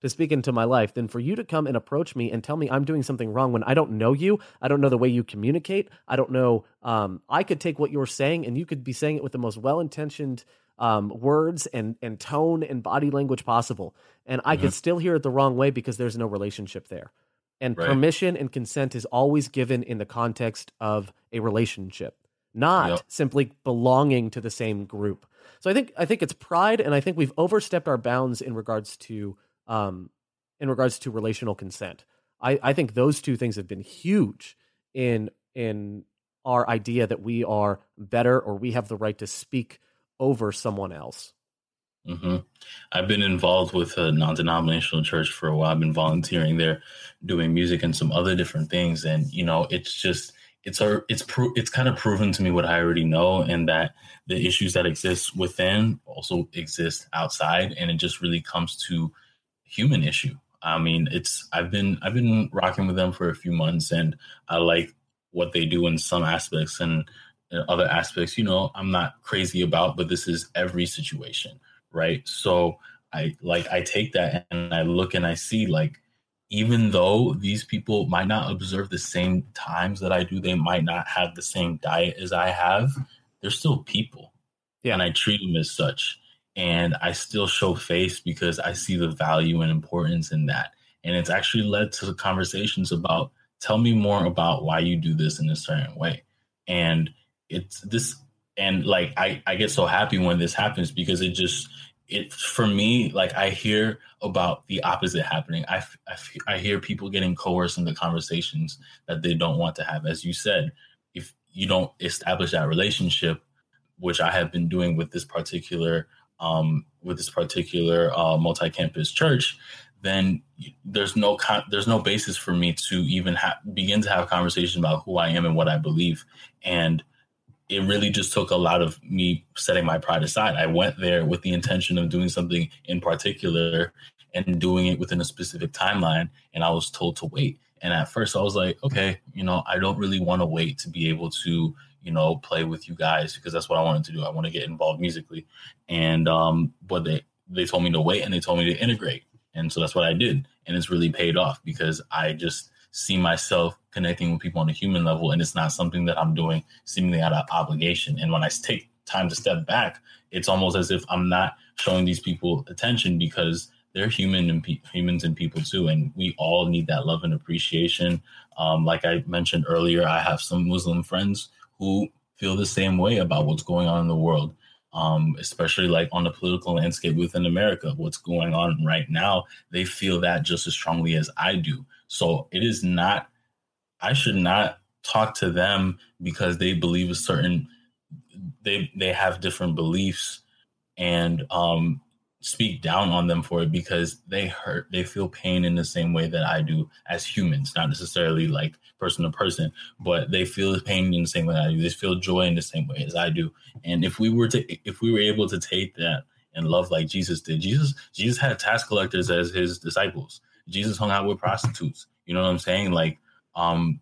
S2: to speak into my life than for you to come and approach me and tell me I'm doing something wrong when I don't know you. I don't know the way you communicate. I don't know. Um, I could take what you're saying and you could be saying it with the most well intentioned um, words and, and tone and body language possible. And I mm-hmm. could still hear it the wrong way because there's no relationship there. And right. permission and consent is always given in the context of a relationship, not yep. simply belonging to the same group. So I think I think it's pride, and I think we've overstepped our bounds in regards to um, in regards to relational consent. I, I think those two things have been huge in in our idea that we are better or we have the right to speak over someone else.
S4: Mm-hmm. I've been involved with a non-denominational church for a while. I've been volunteering there, doing music and some other different things, and you know, it's just it's a it's pro- it's kind of proven to me what I already know, and that the issues that exist within also exist outside, and it just really comes to human issue. I mean, it's I've been I've been rocking with them for a few months, and I like what they do in some aspects, and uh, other aspects, you know, I'm not crazy about. But this is every situation, right? So I like I take that and I look and I see like even though these people might not observe the same times that I do, they might not have the same diet as I have, they're still people. Yeah. And I treat them as such. And I still show face because I see the value and importance in that. And it's actually led to conversations about tell me more about why you do this in a certain way. And it's this and like I, I get so happy when this happens because it just it for me like i hear about the opposite happening I, I, I hear people getting coerced into conversations that they don't want to have as you said if you don't establish that relationship which i have been doing with this particular um, with this particular uh, multi-campus church then there's no con- there's no basis for me to even ha- begin to have conversations about who i am and what i believe and it really just took a lot of me setting my pride aside. I went there with the intention of doing something in particular and doing it within a specific timeline. And I was told to wait. And at first I was like, okay, you know, I don't really want to wait to be able to, you know, play with you guys because that's what I wanted to do. I want to get involved musically. And um, but they they told me to wait and they told me to integrate. And so that's what I did. And it's really paid off because I just see myself connecting with people on a human level and it's not something that i'm doing seemingly out of obligation and when i take time to step back it's almost as if i'm not showing these people attention because they're human and pe- humans and people too and we all need that love and appreciation um, like i mentioned earlier i have some muslim friends who feel the same way about what's going on in the world um, especially like on the political landscape within america what's going on right now they feel that just as strongly as i do. So it is not, I should not talk to them because they believe a certain, they, they have different beliefs and um, speak down on them for it because they hurt, they feel pain in the same way that I do as humans, not necessarily like person to person, but they feel the pain in the same way I do. They feel joy in the same way as I do. And if we were to, if we were able to take that and love like Jesus did, Jesus, Jesus had tax collectors as his disciples. Jesus hung out with prostitutes. You know what I'm saying? Like, um,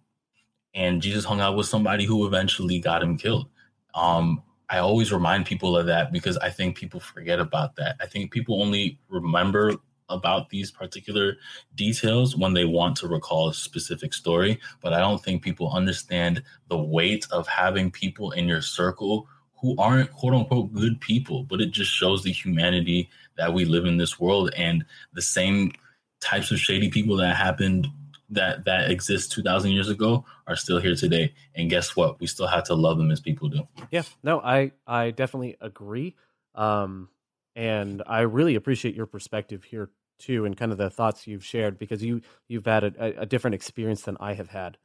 S4: and Jesus hung out with somebody who eventually got him killed. Um, I always remind people of that because I think people forget about that. I think people only remember about these particular details when they want to recall a specific story, but I don't think people understand the weight of having people in your circle who aren't quote unquote good people, but it just shows the humanity that we live in this world and the same types of shady people that happened that that exist 2000 years ago are still here today. And guess what? We still have to love them as people do.
S2: Yeah. No i i definitely agree. Um and i really appreciate your perspective here too and kind of the thoughts you've shared because you you've had a, a different experience than i have had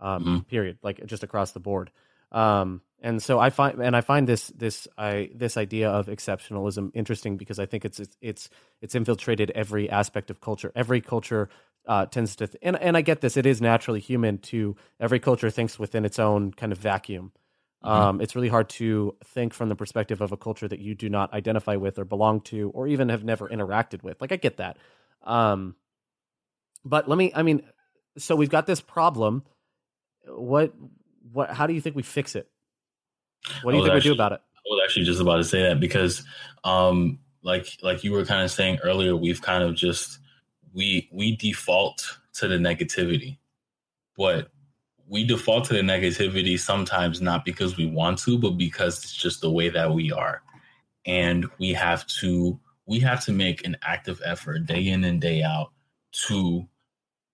S2: um mm-hmm. period like just across the board um, and so I find and I find this this I this idea of exceptionalism interesting because I think it's it's it's, it's infiltrated every aspect of culture. Every culture uh, tends to th- and and I get this. It is naturally human to every culture thinks within its own kind of vacuum. Mm-hmm. Um, it's really hard to think from the perspective of a culture that you do not identify with or belong to or even have never interacted with. Like I get that. Um, but let me. I mean, so we've got this problem. What what how do you think we fix it? What do you think actually, we do about it?
S4: I was actually just about to say that because um like like you were kind of saying earlier, we've kind of just we we default to the negativity. But we default to the negativity sometimes not because we want to, but because it's just the way that we are. And we have to we have to make an active effort day in and day out to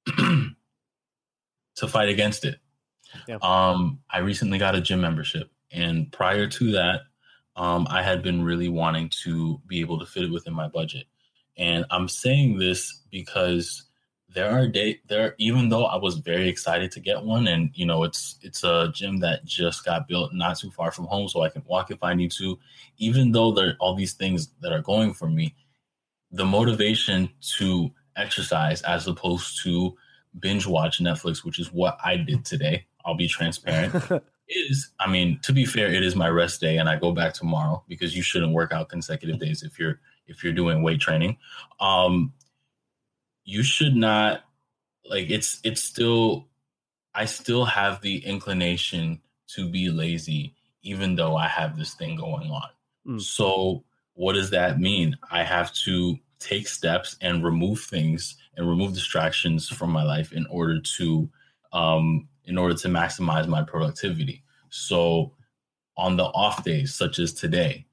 S4: *clears throat* to fight against it yeah. Um, I recently got a gym membership, and prior to that, um, I had been really wanting to be able to fit it within my budget. And I'm saying this because there are day there even though I was very excited to get one, and you know it's it's a gym that just got built not too far from home, so I can walk if I need to. Even though there are all these things that are going for me, the motivation to exercise as opposed to binge watch Netflix, which is what I did today. I'll be transparent. *laughs* is I mean, to be fair, it is my rest day, and I go back tomorrow because you shouldn't work out consecutive days if you're if you're doing weight training. Um, you should not like it's it's still I still have the inclination to be lazy, even though I have this thing going on. Mm. So what does that mean? I have to take steps and remove things and remove distractions from my life in order to um, in order to maximize my productivity. So on the off days, such as today,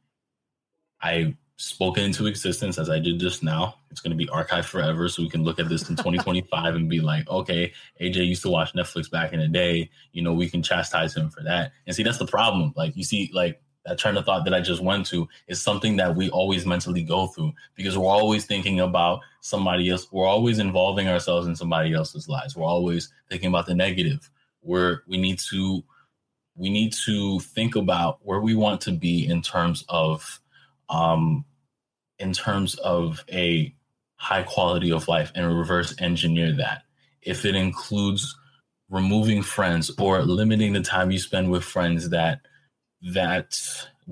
S4: I spoke into existence as I did just now. It's going to be archived forever. So we can look at this in 2025 and be like, okay, AJ used to watch Netflix back in the day. You know, we can chastise him for that. And see, that's the problem. Like, you see, like, that train of thought that I just went to is something that we always mentally go through because we're always thinking about somebody else. We're always involving ourselves in somebody else's lives. We're always thinking about the negative. We're we need to we need to think about where we want to be in terms of um in terms of a high quality of life and reverse engineer that. If it includes removing friends or limiting the time you spend with friends that that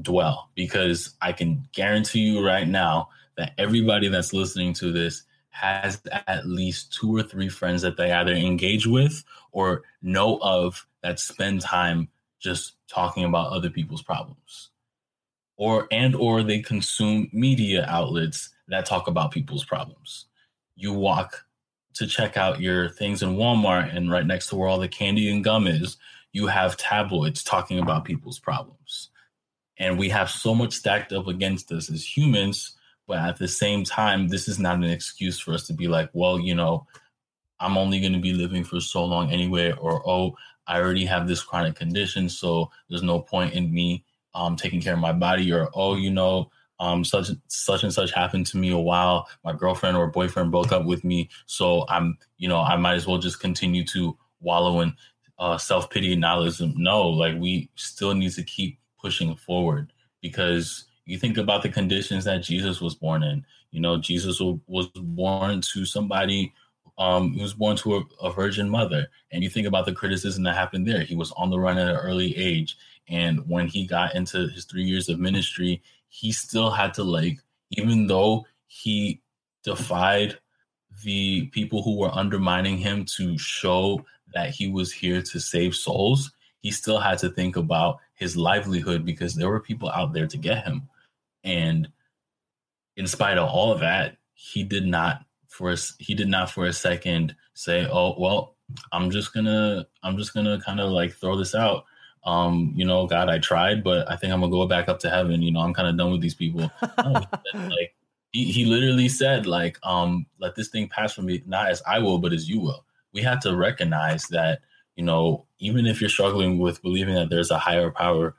S4: dwell because I can guarantee you right now that everybody that's listening to this has at least two or three friends that they either engage with or know of that spend time just talking about other people's problems or and or they consume media outlets that talk about people's problems you walk to check out your things in Walmart and right next to where all the candy and gum is you have tabloids talking about people's problems. And we have so much stacked up against us as humans. But at the same time, this is not an excuse for us to be like, well, you know, I'm only going to be living for so long anyway, or oh, I already have this chronic condition, so there's no point in me um, taking care of my body, or oh, you know, um, such such and such happened to me a while. My girlfriend or boyfriend broke up with me, so I'm, you know, I might as well just continue to wallow in uh, self pity and nihilism. No, like we still need to keep pushing forward because you think about the conditions that Jesus was born in. You know, Jesus was born to somebody um, he was born to a, a, virgin mother. And you think about the criticism that happened there. He was on the run at an early age. And when he got into his three years of ministry, he still had to, like, even though he defied the people who were undermining him to show that he was here to save souls, he still had to think about his livelihood because there were people out there to get him. And in spite of all of that, he did not for a, he did not for a second say, "Oh, well, I'm just gonna I'm just gonna kind of like throw this out." Um, you know, God, I tried, but I think I'm gonna go back up to heaven. You know, I'm kind of done with these people. *laughs* No, like he, he literally said, like, um, let this thing pass from me, not as I will, but as you will we have to recognize that you know even if you're struggling with believing that there's a higher power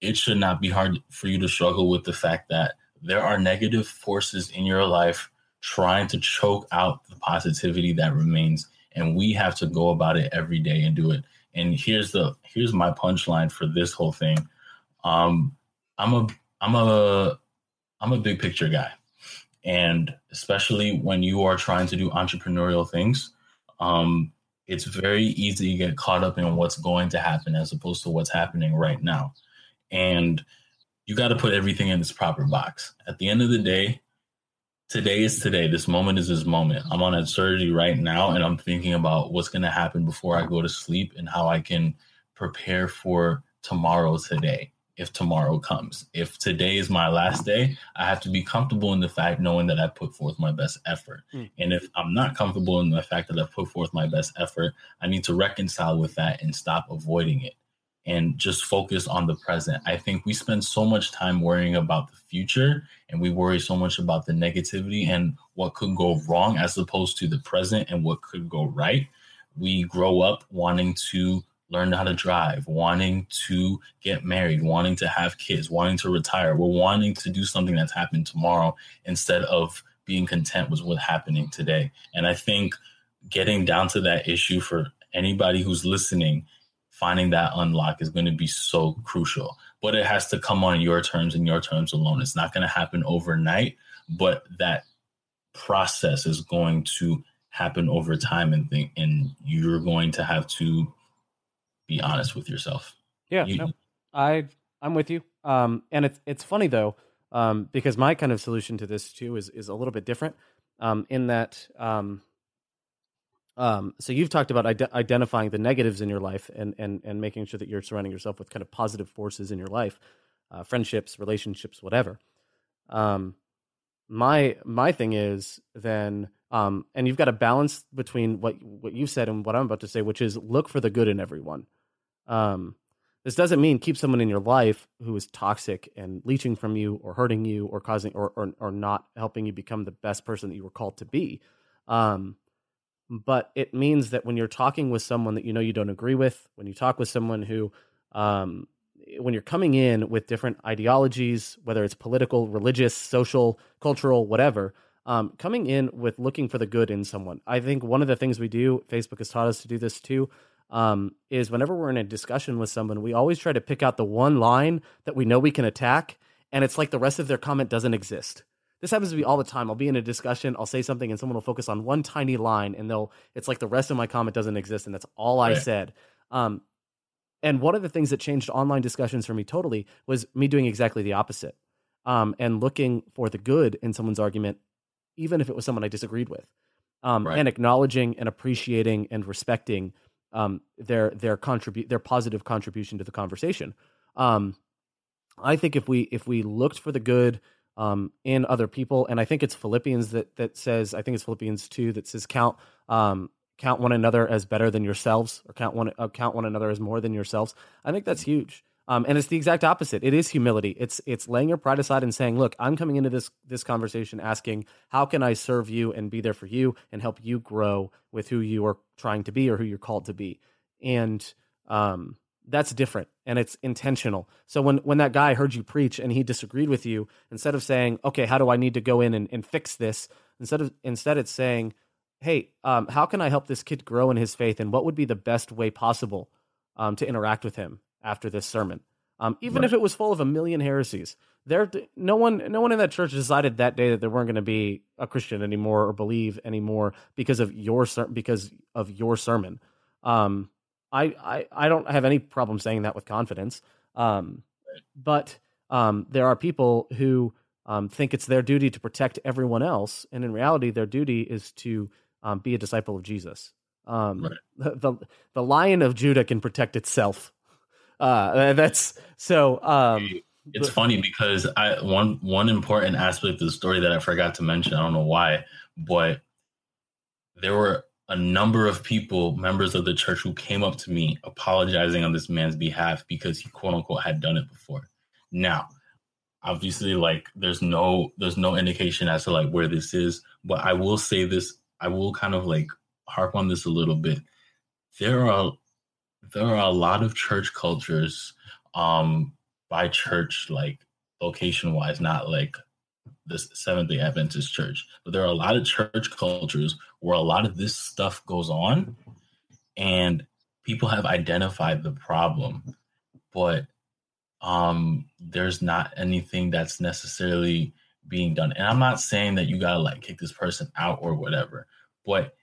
S4: it should not be hard for you to struggle with the fact that there are negative forces in your life trying to choke out the positivity that remains and we have to go about it every day and do it and here's the here's my punchline for this whole thing um i'm a i'm a i'm a big picture guy and especially when you are trying to do entrepreneurial things um, it's very easy to get caught up in what's going to happen as opposed to what's happening right now. And you got to put everything in its proper box. At the end of the day, today is today. This moment is this moment. I'm on a surgery right now and I'm thinking about what's going to happen before I go to sleep and how I can prepare for tomorrow today if tomorrow comes. If today is my last day, I have to be comfortable in the fact knowing that I put forth my best effort. Mm. And if I'm not comfortable in the fact that I put forth my best effort, I need to reconcile with that and stop avoiding it and just focus on the present. I think we spend so much time worrying about the future and we worry so much about the negativity and what could go wrong as opposed to the present and what could go right. We grow up wanting to learn how to drive, wanting to get married, wanting to have kids, wanting to retire. We're wanting to do something that's happened tomorrow instead of being content with what's happening today. And I think getting down to that issue for anybody who's listening, finding that unlock is going to be so crucial. But it has to come on your terms and your terms alone. It's not going to happen overnight, but that process is going to happen over time and think and you're going to have to be honest with yourself.
S2: Yeah, you, no, I I'm with you. Um, and it's it's funny though, um, because my kind of solution to this too is is a little bit different. Um, in that, um, um, so you've talked about ide- identifying the negatives in your life and and and making sure that you're surrounding yourself with kind of positive forces in your life, uh, friendships, relationships, whatever. Um, my my thing is then um, and you've got a balance between what what you said and what I'm about to say, which is look for the good in everyone. Um, this doesn't mean keep someone in your life who is toxic and leeching from you or hurting you or causing or or, or not helping you become the best person that you were called to be. But it means that when you're talking with someone that you know you don't agree with, when you talk with someone who um, when you're coming in with different ideologies, whether it's political, religious, social, cultural, whatever, um, coming in with looking for the good in someone. I think one of the things we do, Facebook has taught us to do this too, um, is whenever we're in a discussion with someone, we always try to pick out the one line that we know we can attack, and it's like the rest of their comment doesn't exist. This happens to me all the time. I'll be in a discussion, I'll say something, and someone will focus on one tiny line, and they'll it's like the rest of my comment doesn't exist, and that's all I said. Um, and one of the things that changed online discussions for me totally was me doing exactly the opposite um, and looking for the good in someone's argument, even if it was someone I disagreed with, um, right. and acknowledging and appreciating and respecting um, their their contribute their positive contribution to the conversation. Um, I think if we if we looked for the good um, in other people, and I think it's Philippians that that says I think it's Philippians two that says count um, count one another as better than yourselves or count one uh, count one another as more than yourselves. I think that's huge. Um, and it's the exact opposite. It is humility. It's it's laying your pride aside and saying look i'm coming into this this conversation asking how can i serve you and be there for you and help you grow with who you are trying to be or who you're called to be? And um, that's different and it's intentional so when when that guy heard you preach and he disagreed with you instead of saying okay how do i need to go in and, and fix this instead of instead it's saying hey, um, how can I help this kid grow in his faith, and what would be the best way possible um, to interact with him after this sermon? Um, even right. if it was full of a million heresies, there, no one, no one in that church decided that day that they weren't going to be a Christian anymore or believe anymore because of your because of your sermon. Um, I, I, I don't have any problem saying that with confidence. Um, but um, there are people who think it's their duty to protect everyone else, and in reality, their duty is to um, be a disciple of Jesus. Um, right. the, the, the lion of Judah can protect itself. Uh, that's so. Um,
S4: it's but, funny because I one one important aspect of the story that I forgot to mention. I don't know why, but there were a number of people, members of the church, who came up to me apologizing on this man's behalf because he quote unquote had done it before. Now, obviously, like there's no there's no indication as to like where this is, but I will say this I will kind of like harp on this a little bit. There are there are a lot of church cultures um by church like location wise, not like the Seventh day Adventist church, but there are a lot of church cultures where a lot of this stuff goes on and people have identified the problem, but um there's not anything that's necessarily being done. And I'm not saying that you gotta like kick this person out or whatever, but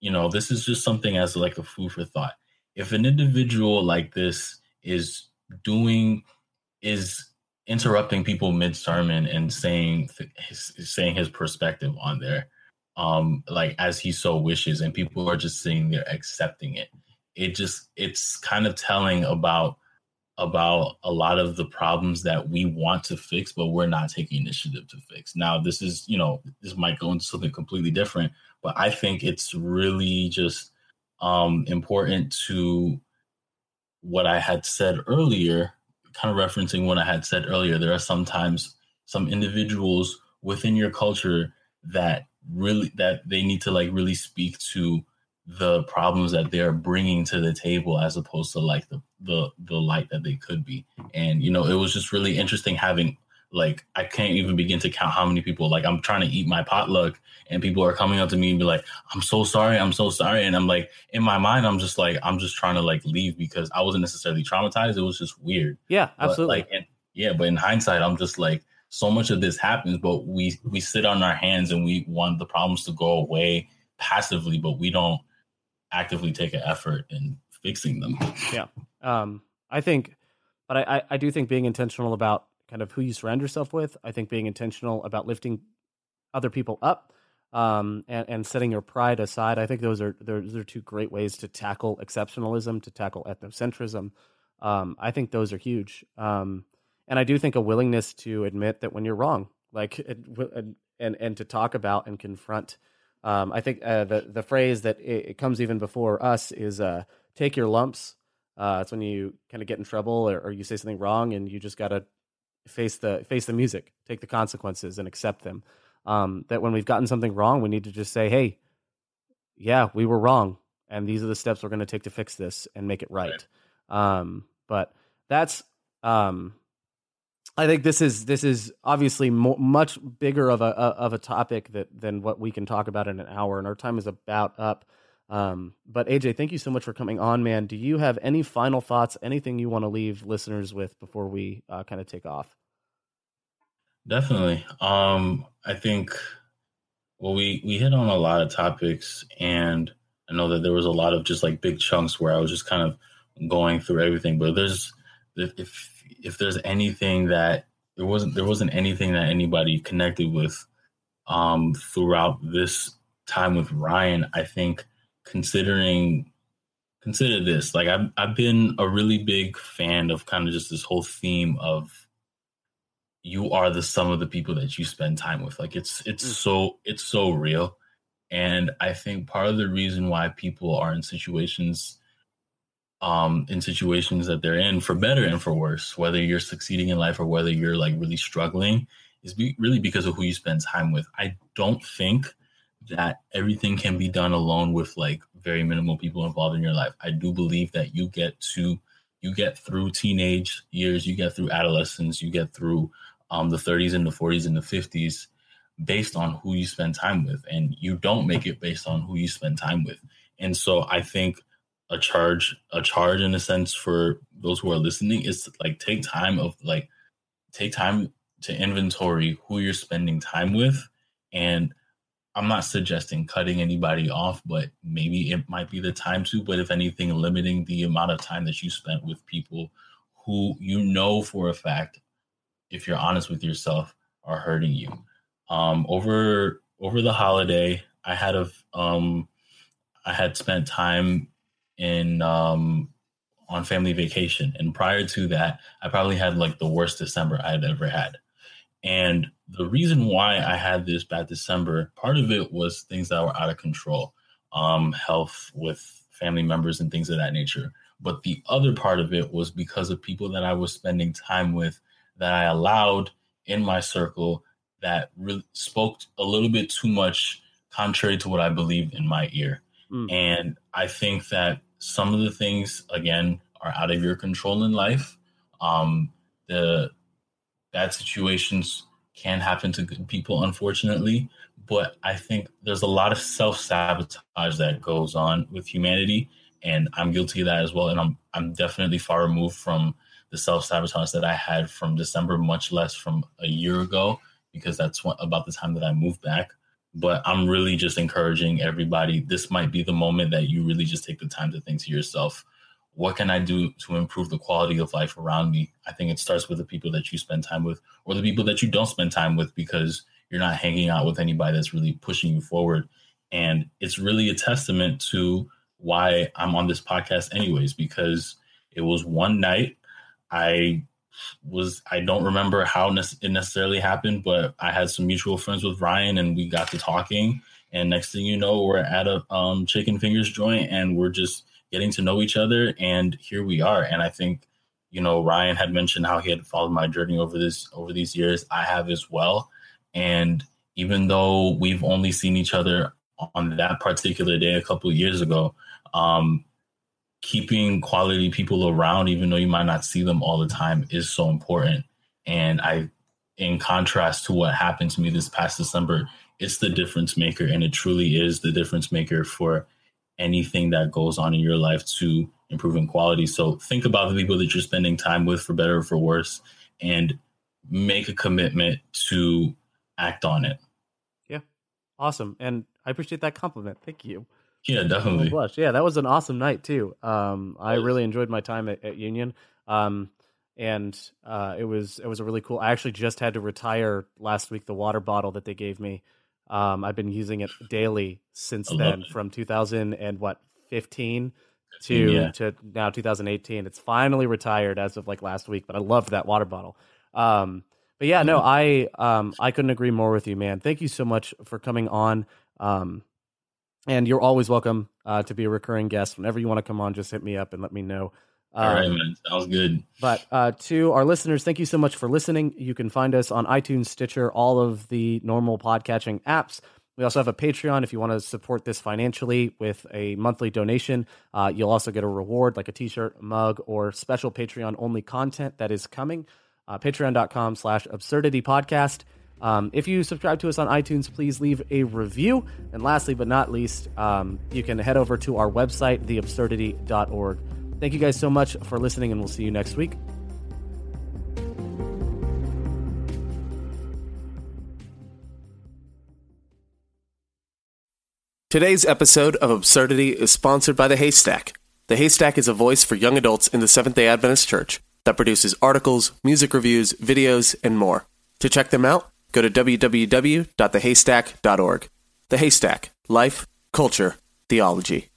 S4: you know, this is just something as like a food for thought. If an individual like this is doing is interrupting people mid sermon and saying his, saying his perspective on there, um, like as he so wishes, and people are just sitting there accepting it. It just it's kind of telling about about a lot of the problems that we want to fix, but we're not taking initiative to fix. Now, this is, you know, this might go into something completely different, but I think it's really just um, important to what I had said earlier, kind of referencing what I had said earlier. There are sometimes some individuals within your culture that really that they need to like really speak to the problems that they're bringing to the table as opposed to like the the the light that they could be and you know it was just really interesting having like i can't even begin to count how many people like i'm trying to eat my potluck and people are coming up to me and be like i'm so sorry i'm so sorry and i'm like in my mind i'm just like i'm just trying to like leave because i wasn't necessarily traumatized it was just weird
S2: yeah absolutely
S4: but, like and, yeah but in hindsight i'm just like so much of this happens but we we sit on our hands and we want the problems to go away passively but we don't actively take an effort in fixing them.
S2: Yeah. Um, I think, but I, I do think being intentional about kind of who you surround yourself with. I think being intentional about lifting other people up um, and, and setting your pride aside. I think those are those are two great ways to tackle exceptionalism, to tackle ethnocentrism. Um, I think those are huge. Um, and I do think a willingness to admit that when you're wrong, like and and to talk about and confront. Um, I think uh, the the phrase that it, it, comes even before us is uh, "take your lumps." Uh, it's when you kind of get in trouble or, or you say something wrong, and you just gotta face the face the music, take the consequences, and accept them. Um, that when we've gotten something wrong, we need to just say, "Hey, yeah, we were wrong, and these are the steps we're going to take to fix this and make it right." right. Um, but that's um, I think this is this is obviously mo- much bigger of a of a topic that than what we can talk about in an hour, and our time is about up. Um, but AJ, thank you so much for coming on, man. Do you have any final thoughts? Anything you want to leave listeners with before we uh, kind of take off?
S4: Definitely. Um, I think well, we we hit on a lot of topics, and I know that there was a lot of just like big chunks where I was just kind of going through everything. But there's if if there's anything that there wasn't there wasn't anything that anybody connected with um, throughout this time with Ryan, I think considering consider this like I've I've been a really big fan of kind of just this whole theme of you are the sum of the people that you spend time with. Like it's it's mm. so it's so real. And I think part of the reason why people are in situations um, in situations that they're in, for better and for worse, whether you're succeeding in life or whether you're like really struggling, is be- really because of who you spend time with. I don't think that everything can be done alone with like very minimal people involved in your life. I do believe that you get to you get through teenage years, you get through adolescence, you get through um, the 30s and the 40s and the 50s based on who you spend time with, and you don't make it based on who you spend time with. And so I think a charge a charge in a sense for those who are listening is to like take time of like take time to inventory who you're spending time with and i'm not suggesting cutting anybody off but maybe it might be the time to but if anything limiting the amount of time that you spent with people who you know for a fact if you're honest with yourself are hurting you um over over the holiday i had a um i had spent time in um, on family vacation, and prior to that, I probably had like the worst December I had ever had. And the reason why I had this bad December, part of it was things that were out of control, um, health with family members and things of that nature. But the other part of it was because of people that I was spending time with that I allowed in my circle that really spoke a little bit too much contrary to what I believed in my ear. Mm. And I think that some of the things again are out of your control in life. Um, the bad situations can happen to good people, unfortunately. But I think there's a lot of self sabotage that goes on with humanity, and I'm guilty of that as well. And I'm I'm definitely far removed from the self sabotage that I had from December, much less from a year ago, because that's what, about the time that I moved back but I'm really just encouraging everybody. This might be the moment that you really just take the time to think to yourself, what can I do to improve the quality of life around me? I think it starts with the people that you spend time with or the people that you don't spend time with because you're not hanging out with anybody that's really pushing you forward. And it's really a testament to why I'm on this podcast, anyways, because it was one night I was I don't remember how it necessarily happened, but I had some mutual friends with Ryan, and we got to talking. And next thing you know, we're at a um, chicken fingers joint, and we're just getting to know each other. And here we are. And I think, you know, Ryan had mentioned how he had followed my journey over this over these years. I have as well. And even though we've only seen each other on that particular day a couple of years ago, um, keeping quality people around, even though you might not see them all the time, is so important. And I, in contrast to what happened to me this past December, it's the difference maker. And it truly is the difference maker for anything that goes on in your life to improving quality. So think about the people that you're spending time with for better or for worse and make a commitment to act on it.
S2: Yeah. Awesome. And I appreciate that compliment. Thank you.
S4: Yeah, definitely.
S2: Blush. Yeah, that was an awesome night too. Um, I really enjoyed my time at, at Union. Um, and uh, it was it was a really cool. I actually just had to retire last week. The water bottle that they gave me, um, I've been using it daily since then, from 2000 and what 15 to yeah. to now 2018. It's finally retired as of like last week, but I loved that water bottle. Um, but yeah, no, I um I couldn't agree more with you, man. Thank you so much for coming on. Um, and you're always welcome uh, to be a recurring guest whenever you want to come on. Just hit me up and let me know.
S4: Um, All right, um, man. Sounds good.
S2: But uh, to our listeners, thank you so much for listening. You can find us on iTunes, Stitcher, all of the normal podcatching apps. We also have a Patreon if you want to support this financially with a monthly donation. Uh, you'll also get a reward like a t-shirt, mug, or special Patreon only content that is coming. Uh, Patreon.com slash absurdity podcast. Um, if you subscribe to us on iTunes, please leave a review. And lastly, but not least, um, you can head over to our website, theabsurdity.org. Thank you guys so much for listening, and we'll see you next week. Today's episode of Absurdity is sponsored by The Haystack. The Haystack is a voice for young adults in the Seventh day Adventist Church that produces articles, music reviews, videos, and more. To check them out, go to www.thehaystack.org. The Haystack Life, Culture, Theology.